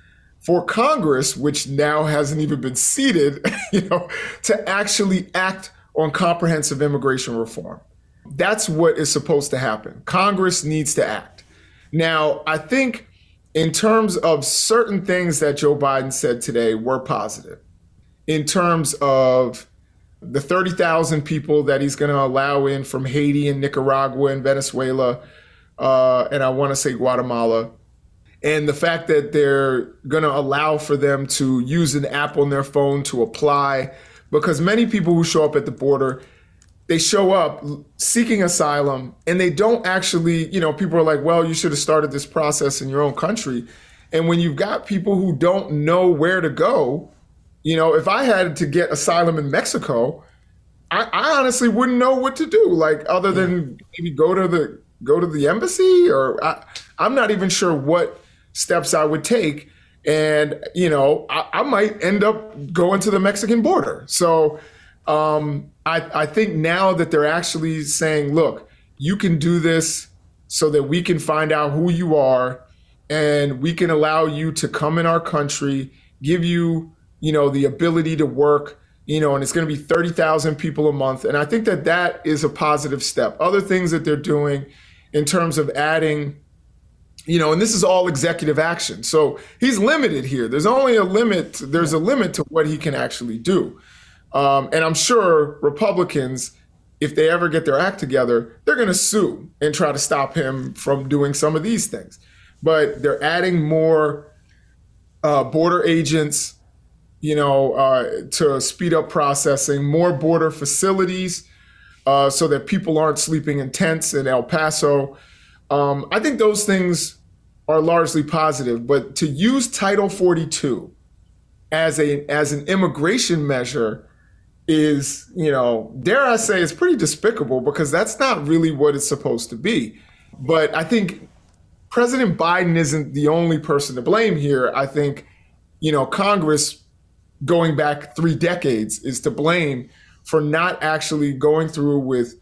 for Congress, which now hasn't even been seated, you know, to actually act on comprehensive immigration reform. That's what is supposed to happen. Congress needs to act. Now, I think in terms of certain things that Joe Biden said today were positive. In terms of the 30,000 people that he's going to allow in from Haiti and Nicaragua and Venezuela, uh, and I want to say Guatemala. And the fact that they're going to allow for them to use an app on their phone to apply, because many people who show up at the border, they show up seeking asylum and they don't actually, you know, people are like, well, you should have started this process in your own country. And when you've got people who don't know where to go, you know, if I had to get asylum in Mexico, I, I honestly wouldn't know what to do, like other than maybe go to the go to the embassy or I, am not even sure what steps I would take. And, you know, I, I might end up going to the Mexican border. So um, I, I think now that they're actually saying, look, you can do this so that we can find out who you are and we can allow you to come in our country, give you, you know, the ability to work, you know, and it's going to be 30,000 people a month. And I think that that is a positive step. Other things that they're doing in terms of adding you know, and this is all executive action. So he's limited here. There's only a limit. There's a limit to what he can actually do. Um, and I'm sure Republicans, if they ever get their act together, they're going to sue and try to stop him from doing some of these things. But they're adding more uh, border agents, you know, uh, to speed up processing, more border facilities uh, so that people aren't sleeping in tents in El Paso. Um, I think those things are largely positive, but to use Title 42 as a as an immigration measure is, you know, dare I say, it's pretty despicable because that's not really what it's supposed to be. But I think President Biden isn't the only person to blame here. I think, you know, Congress going back three decades is to blame for not actually going through with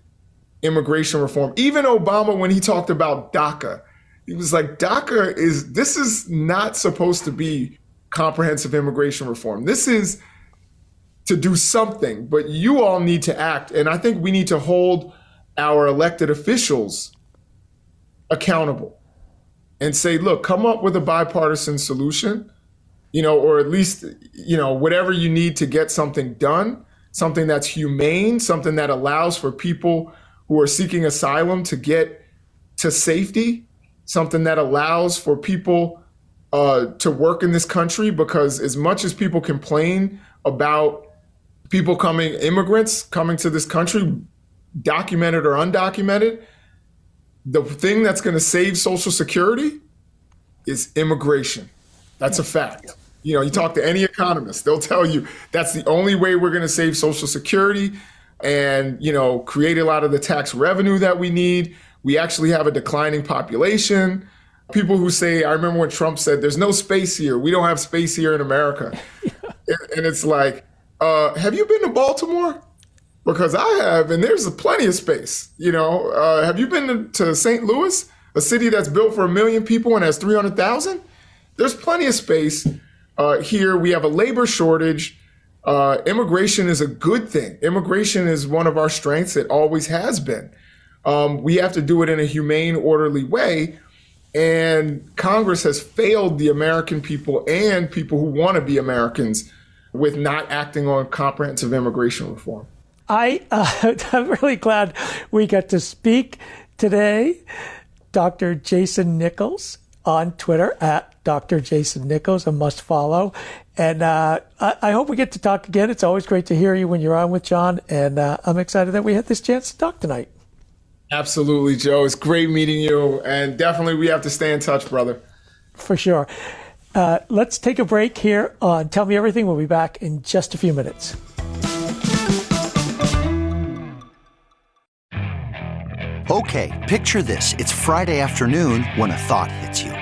immigration reform. Even Obama, when he talked about DACA, he was like, DACA is, this is not supposed to be comprehensive immigration reform. This is to do something, but you all need to act. And I think we need to hold our elected officials accountable and say, look, come up with a bipartisan solution, you know, or at least, you know, whatever you need to get something done something that's humane, something that allows for people who are seeking asylum to get to safety, something that allows for people uh, to work in this country. Because as much as people complain about people coming, immigrants coming to this country, documented or undocumented, the thing that's going to save Social Security is immigration. That's a fact. You know, you talk to any economist, they'll tell you that's the only way we're going to save Social Security and, you know, create a lot of the tax revenue that we need. We actually have a declining population. People who say, I remember when Trump said, there's no space here. We don't have space here in America. and it's like, uh, have you been to Baltimore? Because I have, and there's plenty of space. You know, uh, have you been to St. Louis, a city that's built for a million people and has 300,000? There's plenty of space uh, here we have a labor shortage. Uh, immigration is a good thing. Immigration is one of our strengths. It always has been. Um, we have to do it in a humane, orderly way. And Congress has failed the American people and people who want to be Americans with not acting on comprehensive immigration reform. I, uh, I'm really glad we got to speak today. Dr. Jason Nichols on Twitter at Dr. Jason Nichols, a must follow. And uh, I, I, hope we get to talk again. It's always great to hear you when you're on with John. And uh, I'm excited that we had this chance to talk tonight. Absolutely, Joe. It's great meeting you. And definitely we have to stay in touch, brother. For sure. Uh, let's take a break here on Tell Me Everything. We'll be back in just a few minutes. Okay, picture this. It's Friday afternoon when a thought hits you.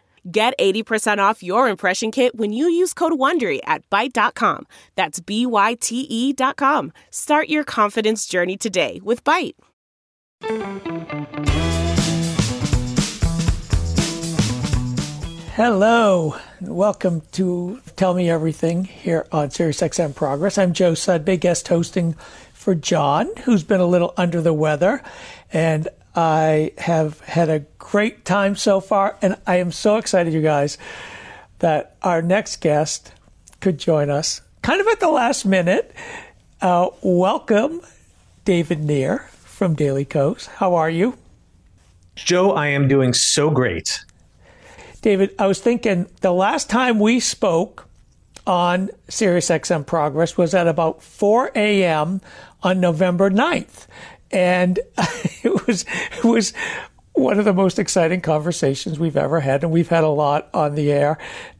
Get 80% off your impression kit when you use code WONDERY at Byte.com. That's B-Y-T-E dot com. Start your confidence journey today with Byte. Hello, welcome to Tell Me Everything here on SiriusXM Progress. I'm Joe Sudbay, guest hosting for John, who's been a little under the weather. And I have had a great time so far, and I am so excited, you guys, that our next guest could join us kind of at the last minute. Uh, welcome, David Nir from Daily Kos. How are you? Joe, I am doing so great. David, I was thinking the last time we spoke on SiriusXM Progress was at about 4 a.m. on November 9th and it was it was one of the most exciting conversations we've ever had, and we've had a lot on the air.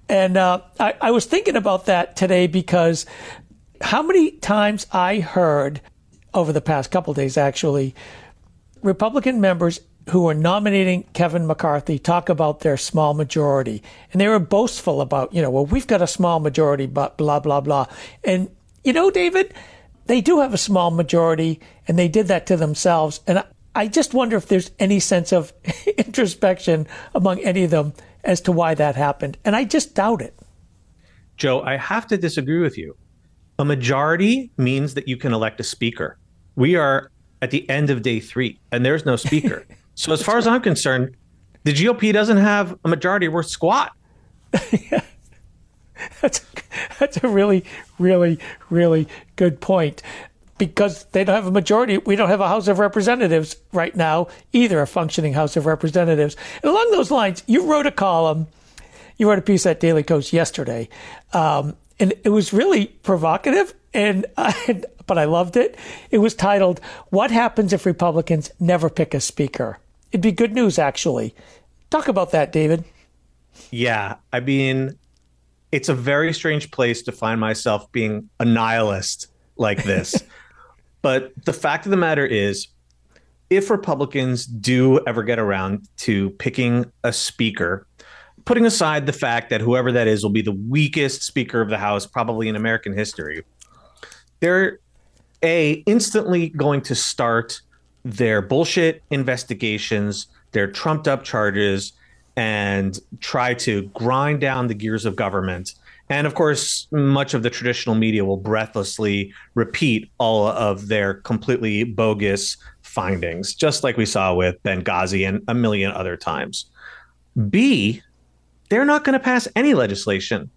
And uh, I, I was thinking about that today because how many times I heard over the past couple days, actually, Republican members who were nominating Kevin McCarthy talk about their small majority. And they were boastful about, you know, well, we've got a small majority, but blah, blah, blah. And, you know, David, they do have a small majority and they did that to themselves. And I just wonder if there's any sense of introspection among any of them as to why that happened. And I just doubt it. Joe, I have to disagree with you. A majority means that you can elect a speaker. We are at the end of day three, and there's no speaker. so, as far as I'm concerned, the GOP doesn't have a majority worth squat. yeah. That's that's a really, really, really good point. Because they don't have a majority, we don't have a House of Representatives right now, either a functioning House of Representatives. And along those lines, you wrote a column, you wrote a piece at Daily Kos yesterday, um, and it was really provocative, and I, but I loved it. It was titled "What Happens If Republicans Never Pick a Speaker." It'd be good news, actually. Talk about that, David. Yeah, I mean, it's a very strange place to find myself being a nihilist like this. but the fact of the matter is, if Republicans do ever get around to picking a speaker, putting aside the fact that whoever that is will be the weakest speaker of the House probably in American history, they're a instantly going to start their bullshit investigations, their trumped up charges, and try to grind down the gears of government. And of course, much of the traditional media will breathlessly repeat all of their completely bogus findings, just like we saw with Benghazi and a million other times. B, they're not going to pass any legislation.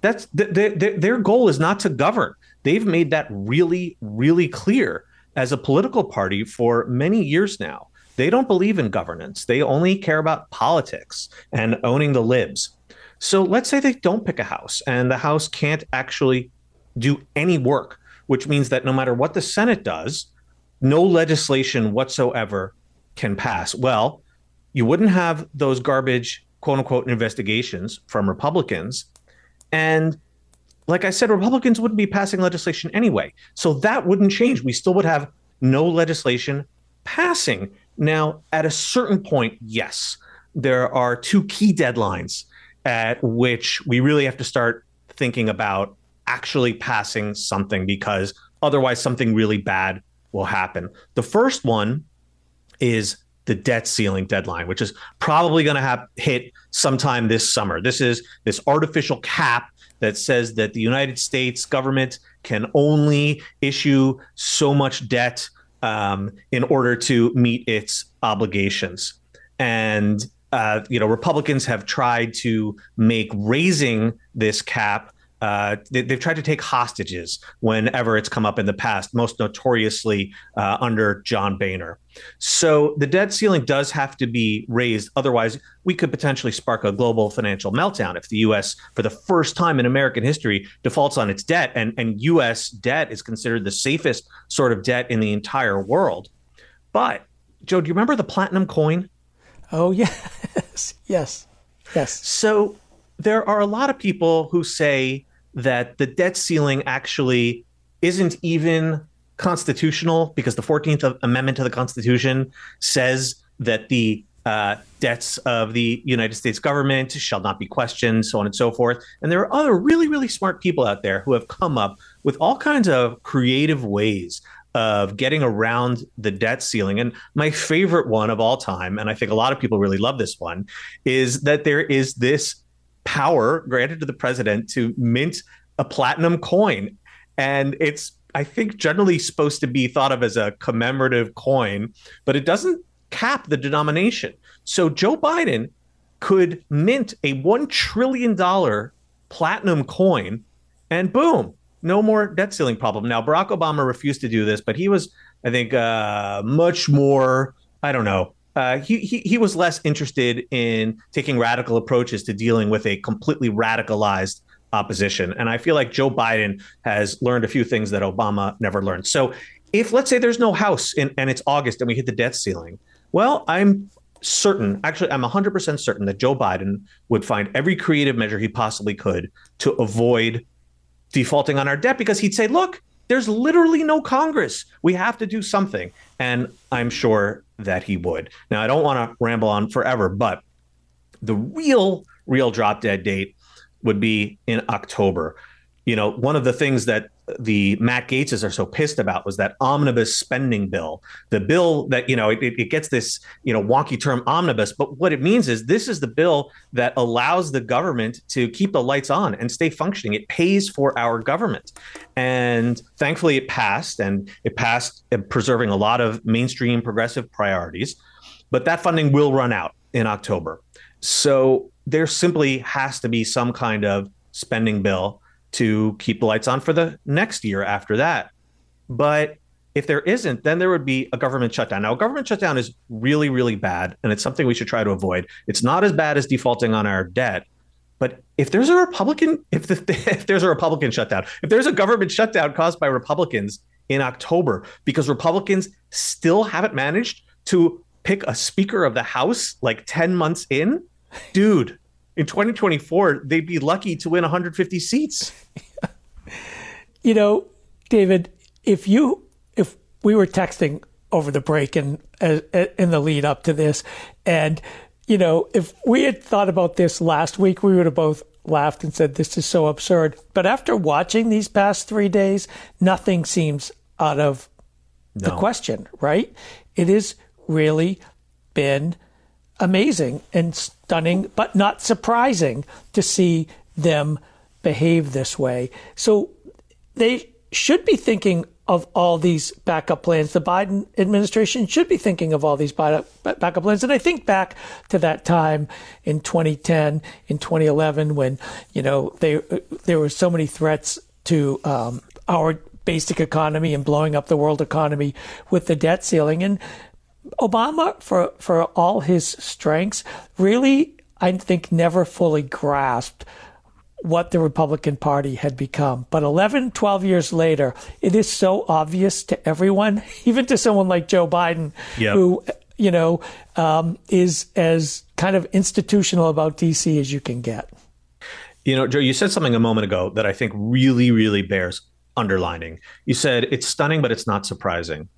That's th- th- th- their goal is not to govern. They've made that really, really clear as a political party for many years now. They don't believe in governance. They only care about politics and owning the libs. So let's say they don't pick a house and the house can't actually do any work, which means that no matter what the Senate does, no legislation whatsoever can pass. Well, you wouldn't have those garbage, quote unquote, investigations from Republicans. And like I said, Republicans wouldn't be passing legislation anyway. So that wouldn't change. We still would have no legislation passing. Now, at a certain point, yes, there are two key deadlines at which we really have to start thinking about actually passing something because otherwise something really bad will happen. The first one is the debt ceiling deadline, which is probably going to have hit sometime this summer. This is this artificial cap that says that the United States government can only issue so much debt um, in order to meet its obligations. And uh, you know, Republicans have tried to make raising this cap uh, they, have tried to take hostages whenever it's come up in the past, most notoriously uh, under John Boehner. So the debt ceiling does have to be raised. Otherwise, we could potentially spark a global financial meltdown if the U.S., for the first time in American history, defaults on its debt. And, and U.S. debt is considered the safest sort of debt in the entire world. But, Joe, do you remember the platinum coin? Oh, yes. yes. Yes. So there are a lot of people who say that the debt ceiling actually isn't even constitutional because the 14th Amendment to the Constitution says that the uh, debts of the United States government shall not be questioned, so on and so forth. And there are other really, really smart people out there who have come up with all kinds of creative ways of getting around the debt ceiling. And my favorite one of all time, and I think a lot of people really love this one, is that there is this power granted to the president to mint a platinum coin. And it's, I think, generally supposed to be thought of as a commemorative coin, but it doesn't cap the denomination. So Joe Biden could mint a $1 trillion platinum coin, and boom, no more debt ceiling problem. Now, Barack Obama refused to do this, but he was, I think, uh, much more, I don't know, uh, he, he he was less interested in taking radical approaches to dealing with a completely radicalized opposition. And I feel like Joe Biden has learned a few things that Obama never learned. So if let's say there's no house in, and it's August and we hit the debt ceiling, well, I'm certain, actually, I'm 100% certain that Joe Biden would find every creative measure he possibly could to avoid defaulting on our debt because he'd say, look, there's literally no Congress. We have to do something. And I'm sure that he would. Now, I don't want to ramble on forever, but the real, real drop dead date would be in October. You know, one of the things that the Matt Gaetzes are so pissed about was that omnibus spending bill. The bill that, you know, it, it gets this, you know, wonky term omnibus, but what it means is this is the bill that allows the government to keep the lights on and stay functioning. It pays for our government. And thankfully it passed and it passed uh, preserving a lot of mainstream progressive priorities. But that funding will run out in October. So there simply has to be some kind of spending bill to keep the lights on for the next year after that. But if there isn't, then there would be a government shutdown. Now, a government shutdown is really, really bad, and it's something we should try to avoid. It's not as bad as defaulting on our debt. But if there's a Republican, if, the, if there's a Republican shutdown, if there's a government shutdown caused by Republicans in October, because Republicans still haven't managed to pick a Speaker of the House like 10 months in, dude, in 2024, they'd be lucky to win 150 seats. you know, David, if you if we were texting over the break and uh, in the lead up to this, and you know, if we had thought about this last week, we would have both laughed and said, "This is so absurd." But after watching these past three days, nothing seems out of no. the question. Right? It has really been amazing and stunning, but not surprising to see them behave this way. So they should be thinking of all these backup plans. The Biden administration should be thinking of all these backup plans. And I think back to that time in 2010, in 2011, when you know they there were so many threats to um, our basic economy and blowing up the world economy with the debt ceiling. And Obama, for, for all his strengths, really, I think, never fully grasped what the Republican Party had become. But 11, 12 years later, it is so obvious to everyone, even to someone like Joe Biden, yep. who, you know, um, is as kind of institutional about DC as you can get. You know, Joe, you said something a moment ago that I think really, really bears underlining. You said it's stunning, but it's not surprising.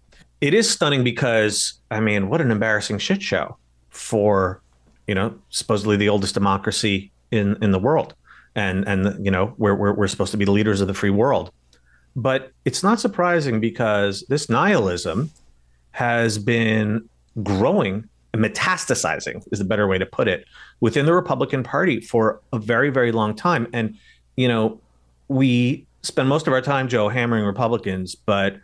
It is stunning because, I mean, what an embarrassing shit show for, you know, supposedly the oldest democracy in, in the world. And, and you know, we're, we're, we're supposed to be the leaders of the free world. But it's not surprising because this nihilism has been growing metastasizing is the better way to put it within the Republican Party for a very, very long time. And, you know, we spend most of our time, Joe, hammering Republicans, but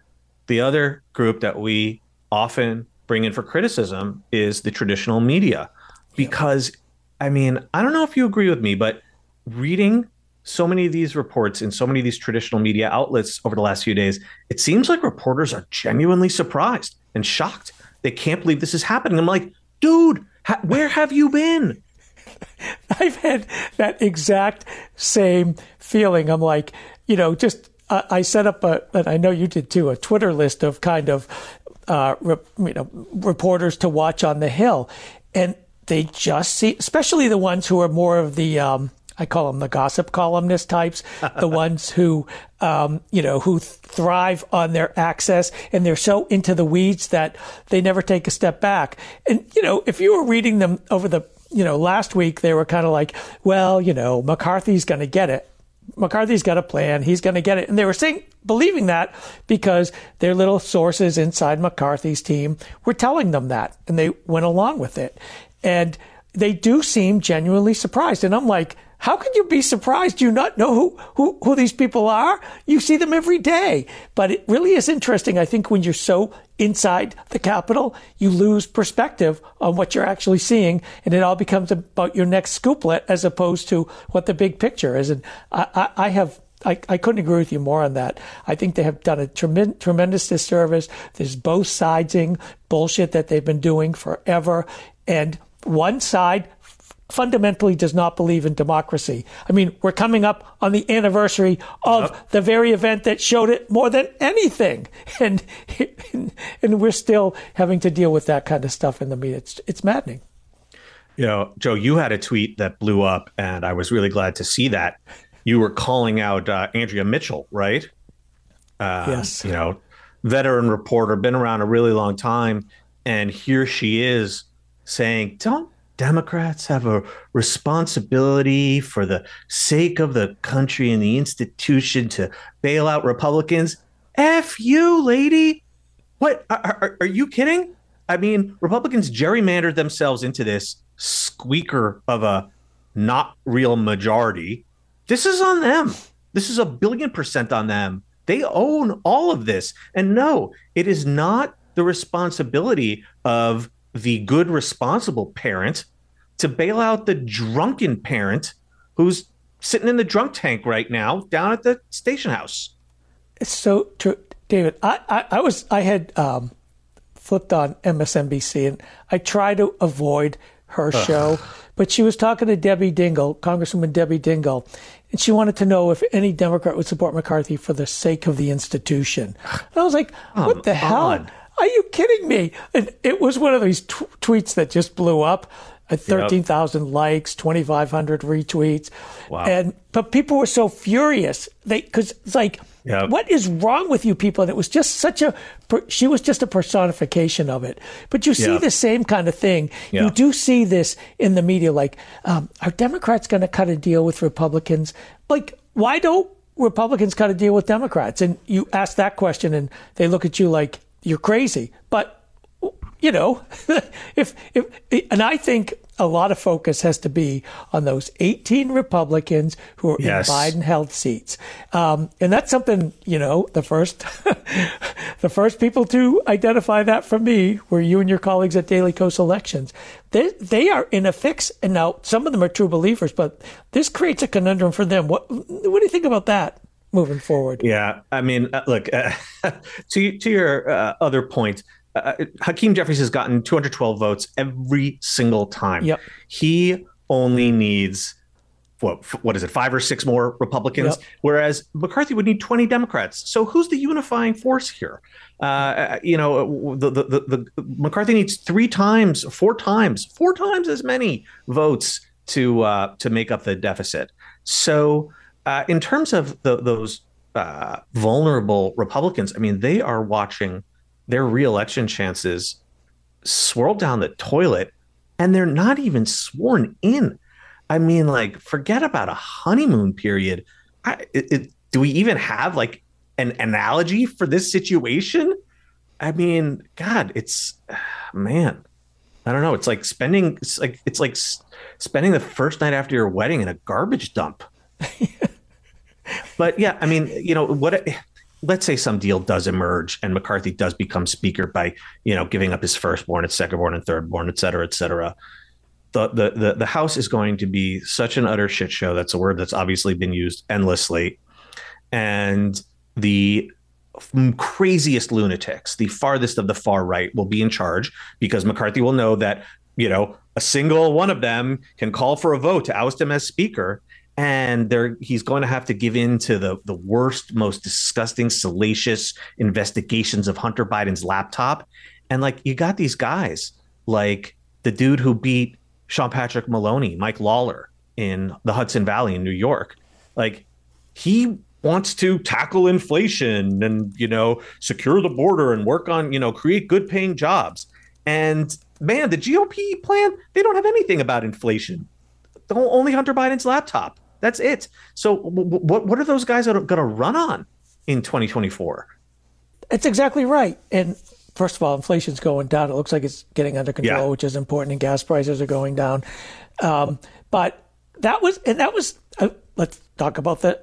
the other group that we often bring in for criticism is the traditional media. Because, I mean, I don't know if you agree with me, but reading so many of these reports in so many of these traditional media outlets over the last few days, it seems like reporters are genuinely surprised and shocked. They can't believe this is happening. I'm like, dude, ha- where have you been? I've had that exact same feeling. I'm like, you know, just uh, I set up a, and I know you did too, a Twitter list of kind of, uh, re, you know, reporters to watch on the Hill, and they just see, especially the ones who are more of the, um, I call them the gossip columnist types, the ones who, um, you know, who thrive on their access and they're so into the weeds that they never take a step back. And, you know, if you were reading them over the, you know, last week, they were kind of like, well, you know, McCarthy's going to get it. McCarthy's got a plan. He's going to get it. And they were saying, believing that because their little sources inside McCarthy's team were telling them that. And they went along with it. And they do seem genuinely surprised. And I'm like, how could you be surprised? Do you not know who, who, who these people are? You see them every day. But it really is interesting. I think when you're so inside the Capitol, you lose perspective on what you're actually seeing. And it all becomes about your next scooplet as opposed to what the big picture is. And I, I, I have I, I couldn't agree with you more on that. I think they have done a tremendous, tremendous disservice. There's both sidesing bullshit that they've been doing forever. And one side fundamentally does not believe in democracy. I mean, we're coming up on the anniversary of yep. the very event that showed it more than anything. And, and we're still having to deal with that kind of stuff in the media. It's, it's maddening. You know, Joe, you had a tweet that blew up, and I was really glad to see that. You were calling out uh, Andrea Mitchell, right? Uh, yes. You know, veteran reporter, been around a really long time. And here she is saying, don't Democrats have a responsibility for the sake of the country and the institution to bail out Republicans. F you, lady. What? Are, are, are you kidding? I mean, Republicans gerrymandered themselves into this squeaker of a not real majority. This is on them. This is a billion percent on them. They own all of this. And no, it is not the responsibility of the good, responsible parent to bail out the drunken parent who's sitting in the drunk tank right now down at the station house. It's so true, David. I, I, I was I had um, flipped on MSNBC and I tried to avoid her Ugh. show, but she was talking to Debbie Dingell, Congresswoman Debbie Dingell, and she wanted to know if any Democrat would support McCarthy for the sake of the institution. And I was like, what the hell? Are you kidding me? And it was one of these t- tweets that just blew up. at 13,000 yep. likes, 2,500 retweets. Wow. And, but people were so furious. They, cause it's like, yep. what is wrong with you people? And it was just such a, she was just a personification of it. But you see yep. the same kind of thing. You do see this in the media. Like, um, are Democrats going to cut a deal with Republicans? Like, why don't Republicans cut a deal with Democrats? And you ask that question and they look at you like, you're crazy. But you know, if if and I think a lot of focus has to be on those 18 Republicans who are yes. in Biden-held seats, um, and that's something you know. The first, the first people to identify that for me were you and your colleagues at Daily Kos Elections. They they are in a fix, and now some of them are true believers, but this creates a conundrum for them. What what do you think about that? Moving forward, yeah, I mean, uh, look uh, to to your uh, other point, uh, Hakeem Jeffries has gotten 212 votes every single time. Yep. He only needs what what is it five or six more Republicans, yep. whereas McCarthy would need 20 Democrats. So who's the unifying force here? Uh, you know, the, the, the, the McCarthy needs three times, four times, four times as many votes to uh, to make up the deficit. So, uh, in terms of the, those uh, vulnerable Republicans, I mean, they are watching their reelection chances swirl down the toilet, and they're not even sworn in. I mean, like, forget about a honeymoon period. I, it, it, do we even have like an analogy for this situation? I mean, God, it's man. I don't know. It's like spending. It's like it's like spending the first night after your wedding in a garbage dump. but yeah, I mean, you know what? Let's say some deal does emerge and McCarthy does become speaker by you know giving up his firstborn, and secondborn, and thirdborn, et cetera, et cetera. The, the the the House is going to be such an utter shit show. That's a word that's obviously been used endlessly, and the craziest lunatics, the farthest of the far right, will be in charge because McCarthy will know that, you know, a single one of them can call for a vote to oust him as speaker. And there, he's going to have to give in to the, the worst, most disgusting, salacious investigations of Hunter Biden's laptop. And like, you got these guys like the dude who beat Sean Patrick Maloney, Mike Lawler in the Hudson Valley in New York. Like, he wants to tackle inflation and you know secure the border and work on you know create good paying jobs and man the gop plan they don't have anything about inflation The only hunter biden's laptop that's it. So what what are those guys going to run on in 2024 it's exactly right. And first of all inflation's going down. It looks like it's getting under control yeah. which is important and gas prices are going down. Um, but that was and that was uh, let's talk about the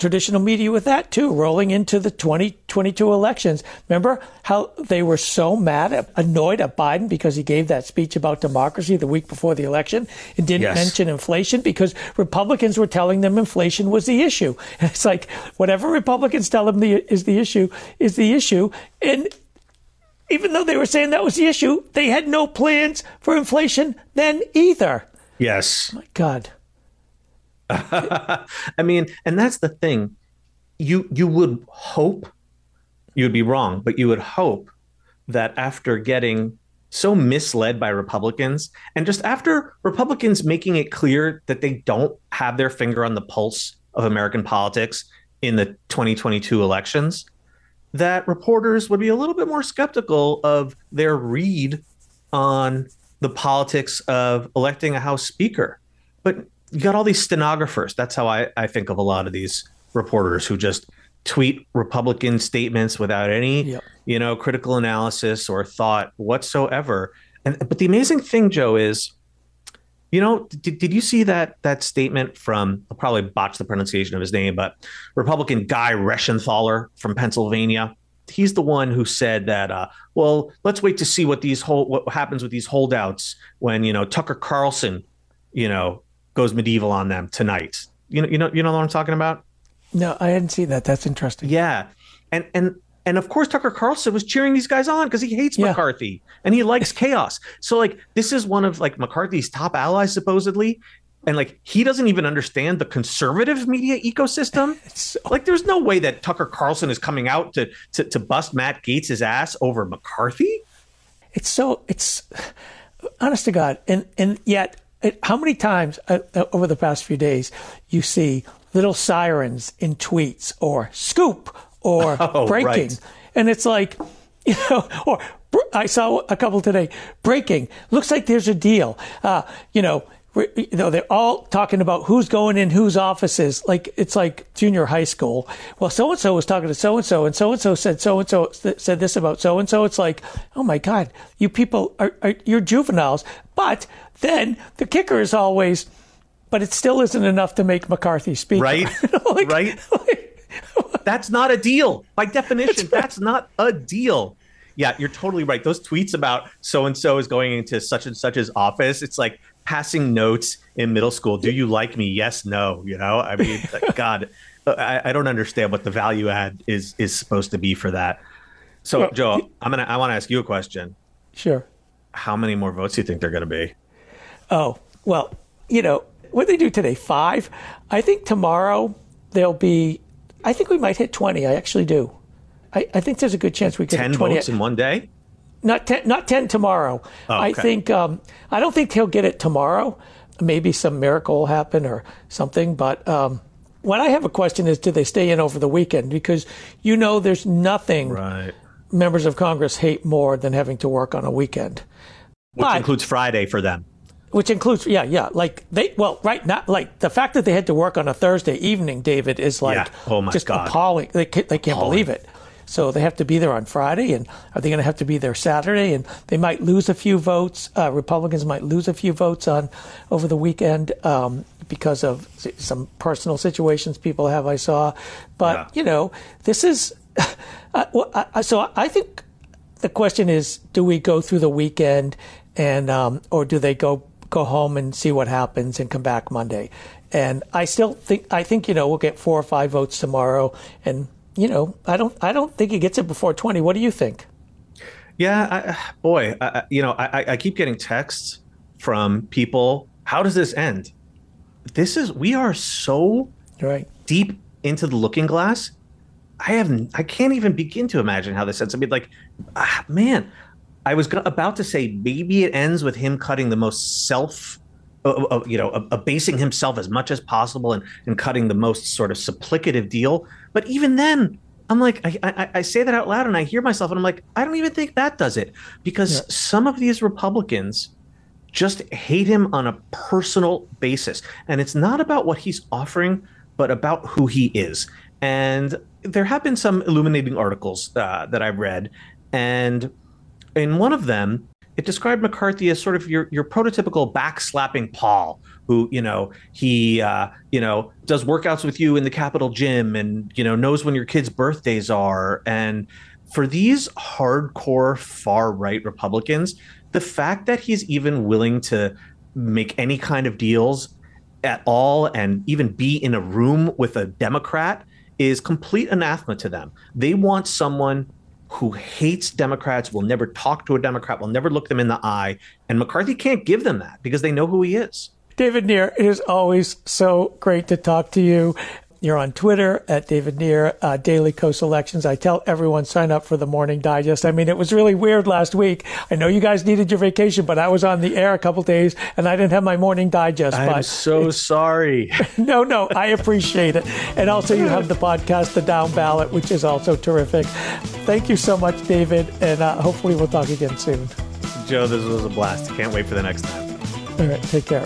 traditional media with that too, rolling into the 2022 elections. Remember how they were so mad, annoyed at Biden because he gave that speech about democracy the week before the election and didn't yes. mention inflation because Republicans were telling them inflation was the issue. it's like whatever Republicans tell them the, is the issue is the issue. And even though they were saying that was the issue, they had no plans for inflation then either. Yes. my God. I mean, and that's the thing. You you would hope you'd be wrong, but you would hope that after getting so misled by Republicans and just after Republicans making it clear that they don't have their finger on the pulse of American politics in the 2022 elections, that reporters would be a little bit more skeptical of their read on the politics of electing a House Speaker. But you got all these stenographers. That's how I, I think of a lot of these reporters who just tweet Republican statements without any, yep. you know, critical analysis or thought whatsoever. And but the amazing thing, Joe, is, you know, did, did you see that that statement from I'll probably botch the pronunciation of his name, but Republican Guy Reschenthaler from Pennsylvania. He's the one who said that. Uh, well, let's wait to see what these whole what happens with these holdouts when you know Tucker Carlson, you know, goes medieval on them tonight. You know, you know, you know what I'm talking about? No, I hadn't seen that. That's interesting. Yeah, and and and of course Tucker Carlson was cheering these guys on because he hates yeah. McCarthy and he likes chaos. So like this is one of like McCarthy's top allies supposedly. And like he doesn't even understand the conservative media ecosystem. So- like there's no way that Tucker Carlson is coming out to to, to bust Matt Gaetz' ass over McCarthy. It's so it's honest to God, and and yet how many times uh, uh, over the past few days you see little sirens in tweets or scoop or oh, breaking? Right. And it's like, you know, or I saw a couple today breaking. Looks like there's a deal. Uh, you know, you know, they're all talking about who's going in whose offices. Like it's like junior high school. Well, so and so was talking to so and so, and so and so said so and so said this about so and so. It's like, oh my god, you people are, are you're juveniles. But then the kicker is always, but it still isn't enough to make McCarthy speak. Right. like, right. Like, that's not a deal by definition. That's, right. that's not a deal. Yeah, you're totally right. Those tweets about so and so is going into such and such's office. It's like passing notes in middle school. Do you like me? Yes, no. You know, I mean, God, uh, I, I, don't understand what the value add is is supposed to be for that. So, well, Joe, I'm gonna I want to ask you a question. Sure. How many more votes do you think they're going to be? Oh well, you know what they do today five. I think tomorrow there'll be. I think we might hit twenty. I actually do. I, I think there's a good chance we could ten hit 20. votes in one day. Not ten, not ten tomorrow. Oh, okay. I think um, I don't think he'll get it tomorrow. maybe some miracle will happen or something. But um, what I have a question is, do they stay in over the weekend? Because you know, there's nothing right. members of Congress hate more than having to work on a weekend, which but, includes Friday for them. Which includes, yeah, yeah, like they, well, right now, like the fact that they had to work on a Thursday evening, David, is like yeah. oh my just God. appalling. They can't, they can't appalling. believe it. So they have to be there on Friday, and are they going to have to be there Saturday? And they might lose a few votes. Uh, Republicans might lose a few votes on over the weekend um, because of some personal situations people have. I saw, but Yeah. you know, this is. Uh, so I think the question is: Do we go through the weekend, and um, or do they go go home and see what happens and come back Monday? And I still think I think you know we'll get four or five votes tomorrow, and you know I don't I don't think he gets it before twenty. What do you think? Yeah, I, boy, I, you know, I, I keep getting texts from people. How does this end? This is we are so Right. deep into the looking glass. I haven't. I can't even begin to imagine how this ends. I mean, like, ah, man, I was go- about to say maybe it ends with him cutting the most self, uh, uh, you know, ab- abasing himself as much as possible and and cutting the most sort of supplicative deal. But even then, I'm like, I, I, I say that out loud and I hear myself and I'm like, I don't even think that does it because some of these Republicans just hate him on a personal basis. And it's not about what he's offering, but about who he is. And there have been some illuminating articles uh, that I've read. And in one of them, it described McCarthy as sort of your, your prototypical backslapping Paul, who, you know, he, uh, you know, does workouts with you in the Capitol gym and, you know, knows when your kids' birthdays are. And for these hardcore far right Republicans, the fact that he's even willing to make any kind of deals at all and even be in a room with a Democrat is complete anathema to them. They want someone who hates Democrats, will never talk to a Democrat, will never look them in the eye. And McCarthy can't give them that because they know who he is. David Nir, it is always so great to talk to you. You're on Twitter at David Nir, uh, Daily Kos Elections. I tell everyone sign up for the Morning Digest. I mean, it was really weird last week. I know you guys needed your vacation, but I was on the air a couple days and I didn't have my Morning Digest. I'm so sorry. no, no, I appreciate it. And also, you have the podcast, The Down Ballot, which is also terrific. Thank you so much, David, and uh, hopefully we'll talk again soon. Joe, this was a blast. Can't wait for the next time. All right, take care.